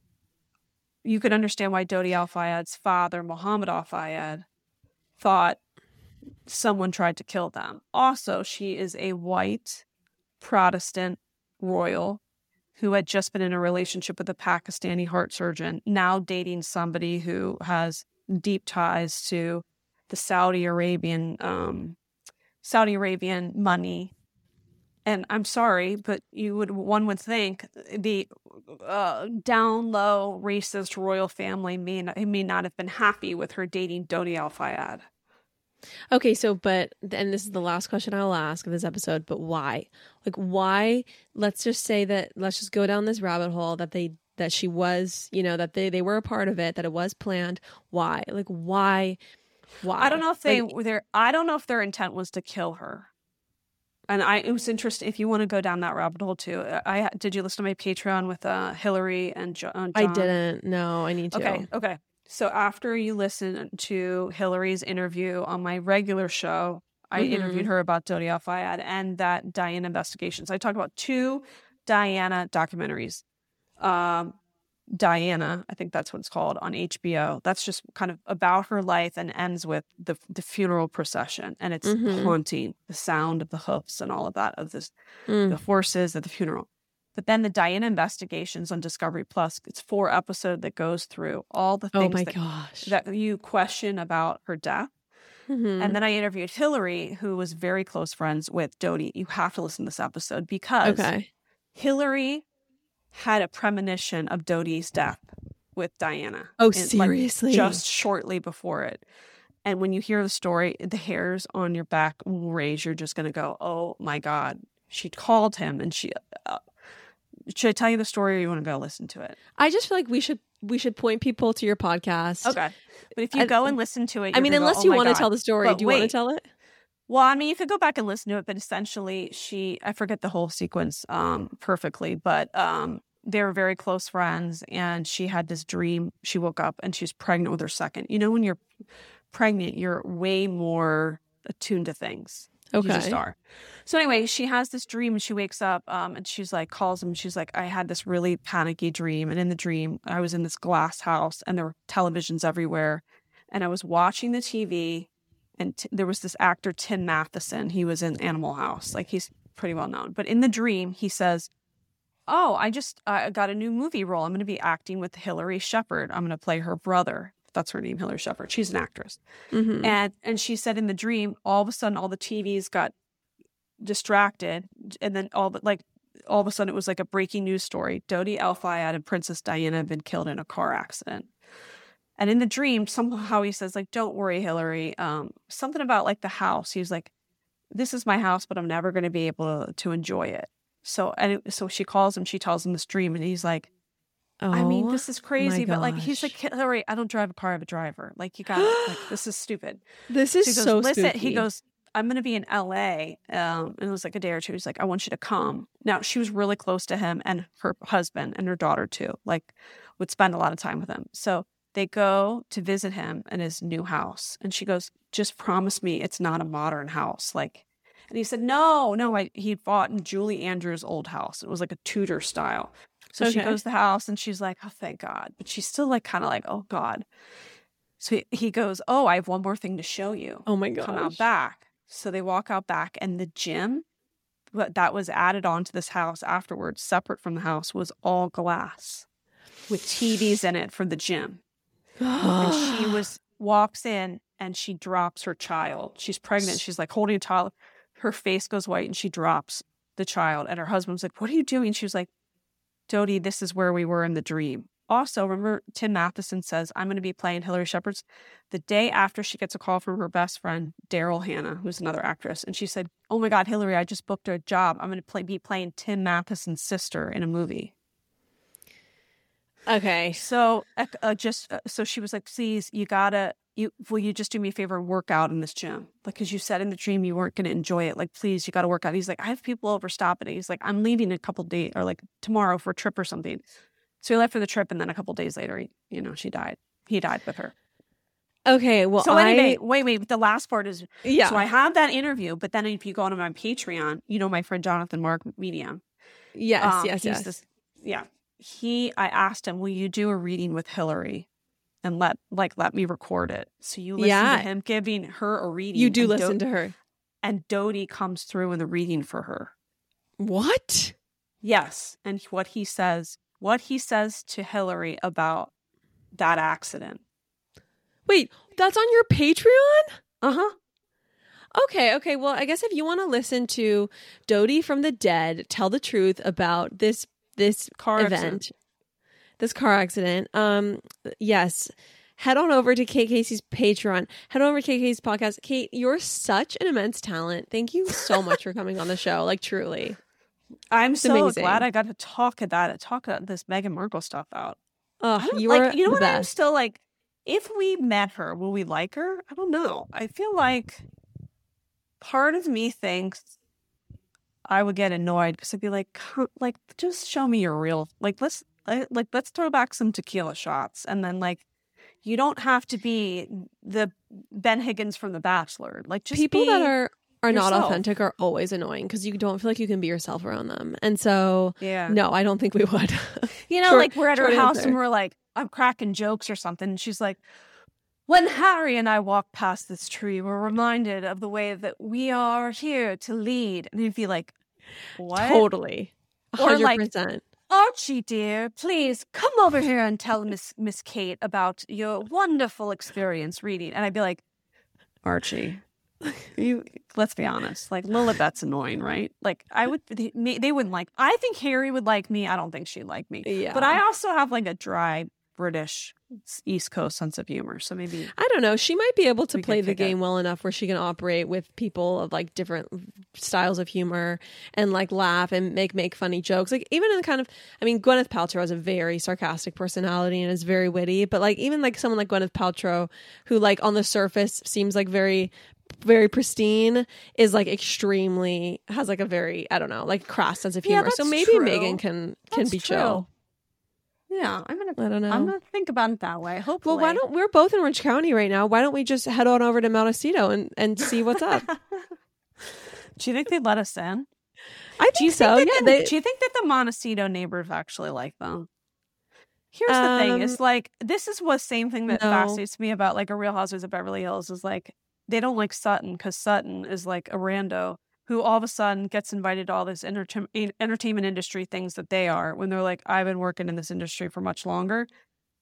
You could understand why Dodi Al Fayed's father, Mohammed Al Fayed, thought someone tried to kill them. Also, she is a white Protestant royal who had just been in a relationship with a Pakistani heart surgeon, now dating somebody who has deep ties to the Saudi Arabian um, Saudi Arabian money. And I'm sorry, but you would one would think the uh, down low racist royal family may not, may not have been happy with her dating Dodi Al Fayed. Okay, so but and this is the last question I'll ask of this episode, but why? Like why let's just say that let's just go down this rabbit hole that they that she was, you know, that they they were a part of it, that it was planned. Why? Like why why? I don't know if they like, were their I don't know if their intent was to kill her. And I it was interesting if you want to go down that rabbit hole too. I did you listen to my Patreon with uh Hilary and John? Uh, I didn't. No, I need to. Okay. Okay. So after you listen to Hilary's interview on my regular show, I mm-hmm. interviewed her about Dodi Al Fayed and that Diana investigations. I talked about two Diana documentaries. Um, Diana, I think that's what it's called on HBO. That's just kind of about her life and ends with the the funeral procession, and it's mm-hmm. haunting. The sound of the hoofs and all of that of this, mm. the horses at the funeral. But then the Diana investigations on Discovery Plus, it's four episodes that goes through all the oh things oh that, gosh. that you question about her death. Mm-hmm. And then I interviewed Hilary, who was very close friends with Dodi. You have to listen to this episode because okay. Hilary had a premonition of Dodi's death with Diana. Oh, seriously? Like, just shortly before it. And when you hear the story, the hairs on your back raise. You're just going to go, oh my God. She called him and she, uh, should I tell you the story or you want to go listen to it? I just feel like we should we should point people to your podcast. Okay. But if you go and listen to it, I mean, unless go, oh you want to tell the story, but do you wait. want to tell it? Well, I mean, you could go back and listen to it, but essentially, she I forget the whole sequence um, perfectly, but um, they were very close friends, and she had this dream. She woke up and she's pregnant with her second. You know, when you're pregnant, you're way more attuned to things. Okay. You just are. So anyway, she has this dream and she wakes up um, and she's like, calls him. She's like, I had this really panicky dream. And in the dream, I was in this glass house and there were televisions everywhere. And I was watching the TV and t- there was this actor, Tim Matheson. He was in Animal House. Like he's pretty well known. But in the dream, he says, Oh, I just uh, got a new movie role. I'm going to be acting with Hilary Shepard. I'm going to play her brother that's her name, Hilary Shepard. She's an actress. Mm-hmm. And and she said in the dream, all of a sudden all the TVs got distracted and then all but like all of a sudden it was like a breaking news story. Dodi Al Fayed and Princess Diana have been killed in a car accident. And in the dream, somehow he says, like, don't worry, Hilary. Um, something about like the house. He's like, this is my house, but I'm never going to be able to, to enjoy it. So, and it, so she calls him, she tells him this dream, and he's like, I mean, this is crazy, but like he's like Hilary. I don't drive a car. I have a driver. Like you got like this is stupid. This is so, goes, Listen, he goes. I'm going to be in LA. Um, and it was like a day or two. He's like, I want you to come. Now, she was really close to him and her husband and her daughter, too, like, would spend a lot of time with him. So they go to visit him in his new house. And she goes, Just promise me it's not a modern house. Like, and he said, No, no, I, he bought in Julie Andrews' old house. It was like a Tudor style. So okay. she goes to the house and she's like, Oh, thank God. But she's still like, kind of like, Oh, God. So he, he goes, Oh, I have one more thing to show you. Oh, my God. Come out back. So they walk out back, and the gym that was added onto this house afterwards, separate from the house, was all glass with TVs in it for the gym. and she was walks in and she drops her child. She's pregnant. She's like holding a child. Her face goes white and she drops the child. And her husband's like, What are you doing? She was like, Dodi, this is where we were in the dream. Also, remember Tim Matheson says, I'm going to be playing Hilary Shepard's the day after she gets a call from her best friend, Daryl Hannah, who's another actress. And she said, Oh my God, Hilary, I just booked a job. I'm going to play, be playing Tim Matheson's sister in a movie. Okay. So, uh, just uh, so she was like, Please, you gotta, you, will you just do me a favor and work out in this gym? Like, cause you said in the dream you weren't going to enjoy it. Like, please, you got to work out. He's like, I have people over, stop it. He's like, I'm leaving a couple days or like tomorrow for a trip or something. So he left for the trip, and then a couple days later, he, you know, she died. He died with her. Okay, well, so anyway, I... wait, wait. The last part is yeah. So I have that interview, but then if you go on my Patreon, you know my friend Jonathan Mark Medium. Yes, um, yes, yes. This, yeah, he. I asked him, "Will you do a reading with Hilary?" And let like let me record it. So you listen yeah. to him giving her a reading. You do listen Do- to her, and Dodi comes through in the reading for her. What? Yes, and what he says what he says to Hilary about that accident. Wait, that's on your Patreon? Uh huh. Okay, okay. Well, I guess if you want to listen to Dodi from the dead tell the truth about this this car event, accident. this car accident, um, yes, head on over to Kate Casey's Patreon. Head over to Kate Casey's podcast. Kate, you're such an immense talent. Thank you so much for coming on the show. Like truly. I'm it's so amazing. glad I got to talk about talk about this Meghan Markle stuff out. Oh, you like, you know what? Best. I'm still like, if we met her, will we like her? I don't know. I feel like part of me thinks I would get annoyed because I'd be like, like, just show me your real, like, let's, uh, like, let's throw back some tequila shots, and then like, you don't have to be the Ben Higgins from The Bachelor. Like, just people that are are yourself. not authentic are always annoying because you don't feel like you can be yourself around them. And so, yeah, no, I don't think we would. you know, like we're at her house answer. and we're like, I'm cracking jokes or something. And she's like, when Harry and I walk past this tree, we're reminded of the way that we are here to lead. And you'd be like, what? Totally. 100%. Or like, Archie, dear, please come over here and tell Miss Miss Kate about your wonderful experience reading. And I'd be like, Archie, you let's be honest like lilibet's annoying right like i would they, they wouldn't like i think harry would like me i don't think she'd like me yeah but i also have like a dry british east coast sense of humor so maybe i don't know she might be able to play the game well enough where she can operate with people of like different styles of humor and like laugh and make make funny jokes like even in the kind of i mean gwyneth paltrow has a very sarcastic personality and is very witty but like even like someone like gwyneth paltrow who like on the surface seems like very very pristine is like extremely has like a very I don't know like crass sense of humor. Yeah, so maybe true. Meghan can can that's be true. chill. Yeah, I'm gonna. I don't know. I'm gonna think about it that way. Hopefully. Well, why don't we're both in Orange County right now? Why don't we just head on over to Montecito and and see what's up? do you think they'd let us in? I think so. Yeah. The, they, do you think that the Montecito neighbors actually like them? Here's um, the thing: is um, like this is what same thing that no. fascinates me about like a Real Housewives of Beverly Hills is like they don't like Sutton because Sutton is like a rando who all of a sudden gets invited to all this enter- entertainment industry things that they are when they're like, I've been working in this industry for much longer.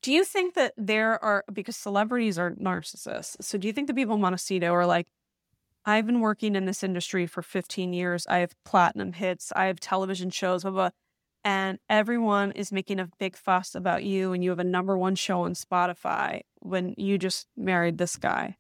Do you think that there are, because celebrities are narcissists, so do you think the people in Montecito are like, I've been working in this industry for 15 years. I have platinum hits. I have television shows, blah, blah. And everyone is making a big fuss about you and you have a number one show on Spotify when you just married this guy.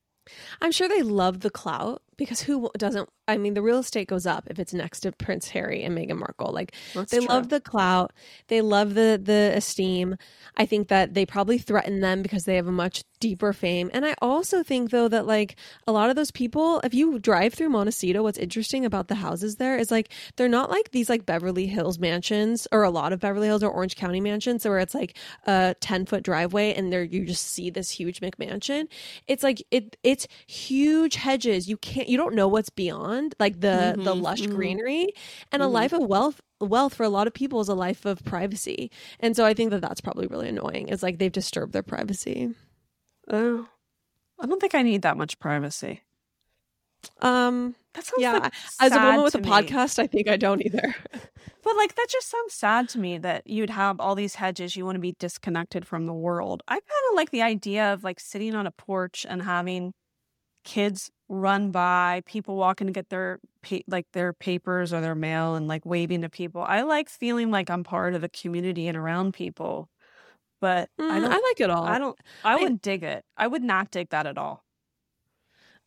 I'm sure they love the clout because who doesn't I mean the real estate goes up if it's next to Prince Harry and Meghan Markle. Like That's they true. love the clout, they love the the esteem. I think that they probably threaten them because they have a much deeper fame. And I also think though that like a lot of those people, if you drive through Montecito, what's interesting about the houses there is like they're not like these like Beverly Hills mansions or a lot of Beverly Hills or Orange County mansions where it's like a 10 foot driveway and there you just see this huge McMansion. It's like it it's huge hedges. You can't you don't know what's beyond like the mm-hmm, the lush mm-hmm. greenery and mm-hmm. a life of wealth wealth for a lot of people is a life of privacy. And so I think that that's probably really annoying. It's like they've disturbed their privacy. Oh, I don't think I need that much privacy. Um, that sounds yeah. Like As a woman with a me. podcast, I think I don't either. but like that just sounds sad to me that you'd have all these hedges. You want to be disconnected from the world. I kind of like the idea of like sitting on a porch and having kids run by, people walking to get their like their papers or their mail and like waving to people. I like feeling like I'm part of the community and around people but mm, I. I like it all. I don't. I, I wouldn't dig it. I would not dig that at all.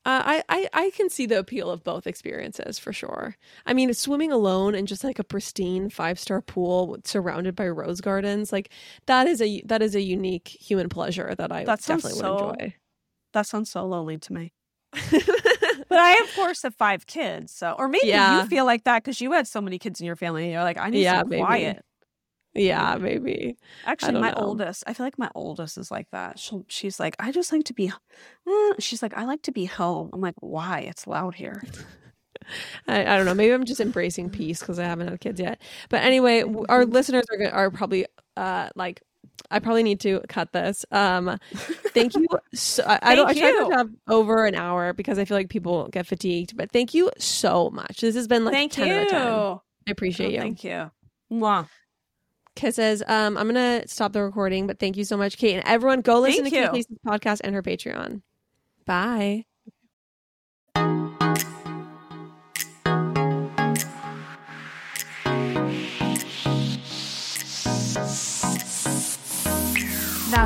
Uh, I, I I can see the appeal of both experiences for sure. I mean, swimming alone in just like a pristine five star pool surrounded by rose gardens, like that is a that is a unique human pleasure that I that definitely so, would enjoy. That sounds so lonely to me. But I, of course, have five kids, so or maybe yeah. you feel like that because you had so many kids in your family. And you're like, I need yeah, some maybe. quiet. Yeah, maybe. Actually, my know. oldest, I feel like my oldest is like that. She'll, she's like, I just like to be, eh. she's like, I like to be home. I'm like, why? It's loud here. I, I, don't know. Maybe I'm just embracing peace because I haven't had kids yet. But anyway, our listeners are are probably uh like I probably need to cut this. Um, thank you. So, I, I, don't. I try to have over an hour because I feel like people get fatigued. But thank you so much. This has been like thank 10 you. Out of 10. I appreciate oh, you. Thank you. Mwah kisses. Um, I'm gonna stop the recording, but thank you so much, Kate, and everyone. Go listen thank to Kate Casey's podcast and her Patreon. Bye.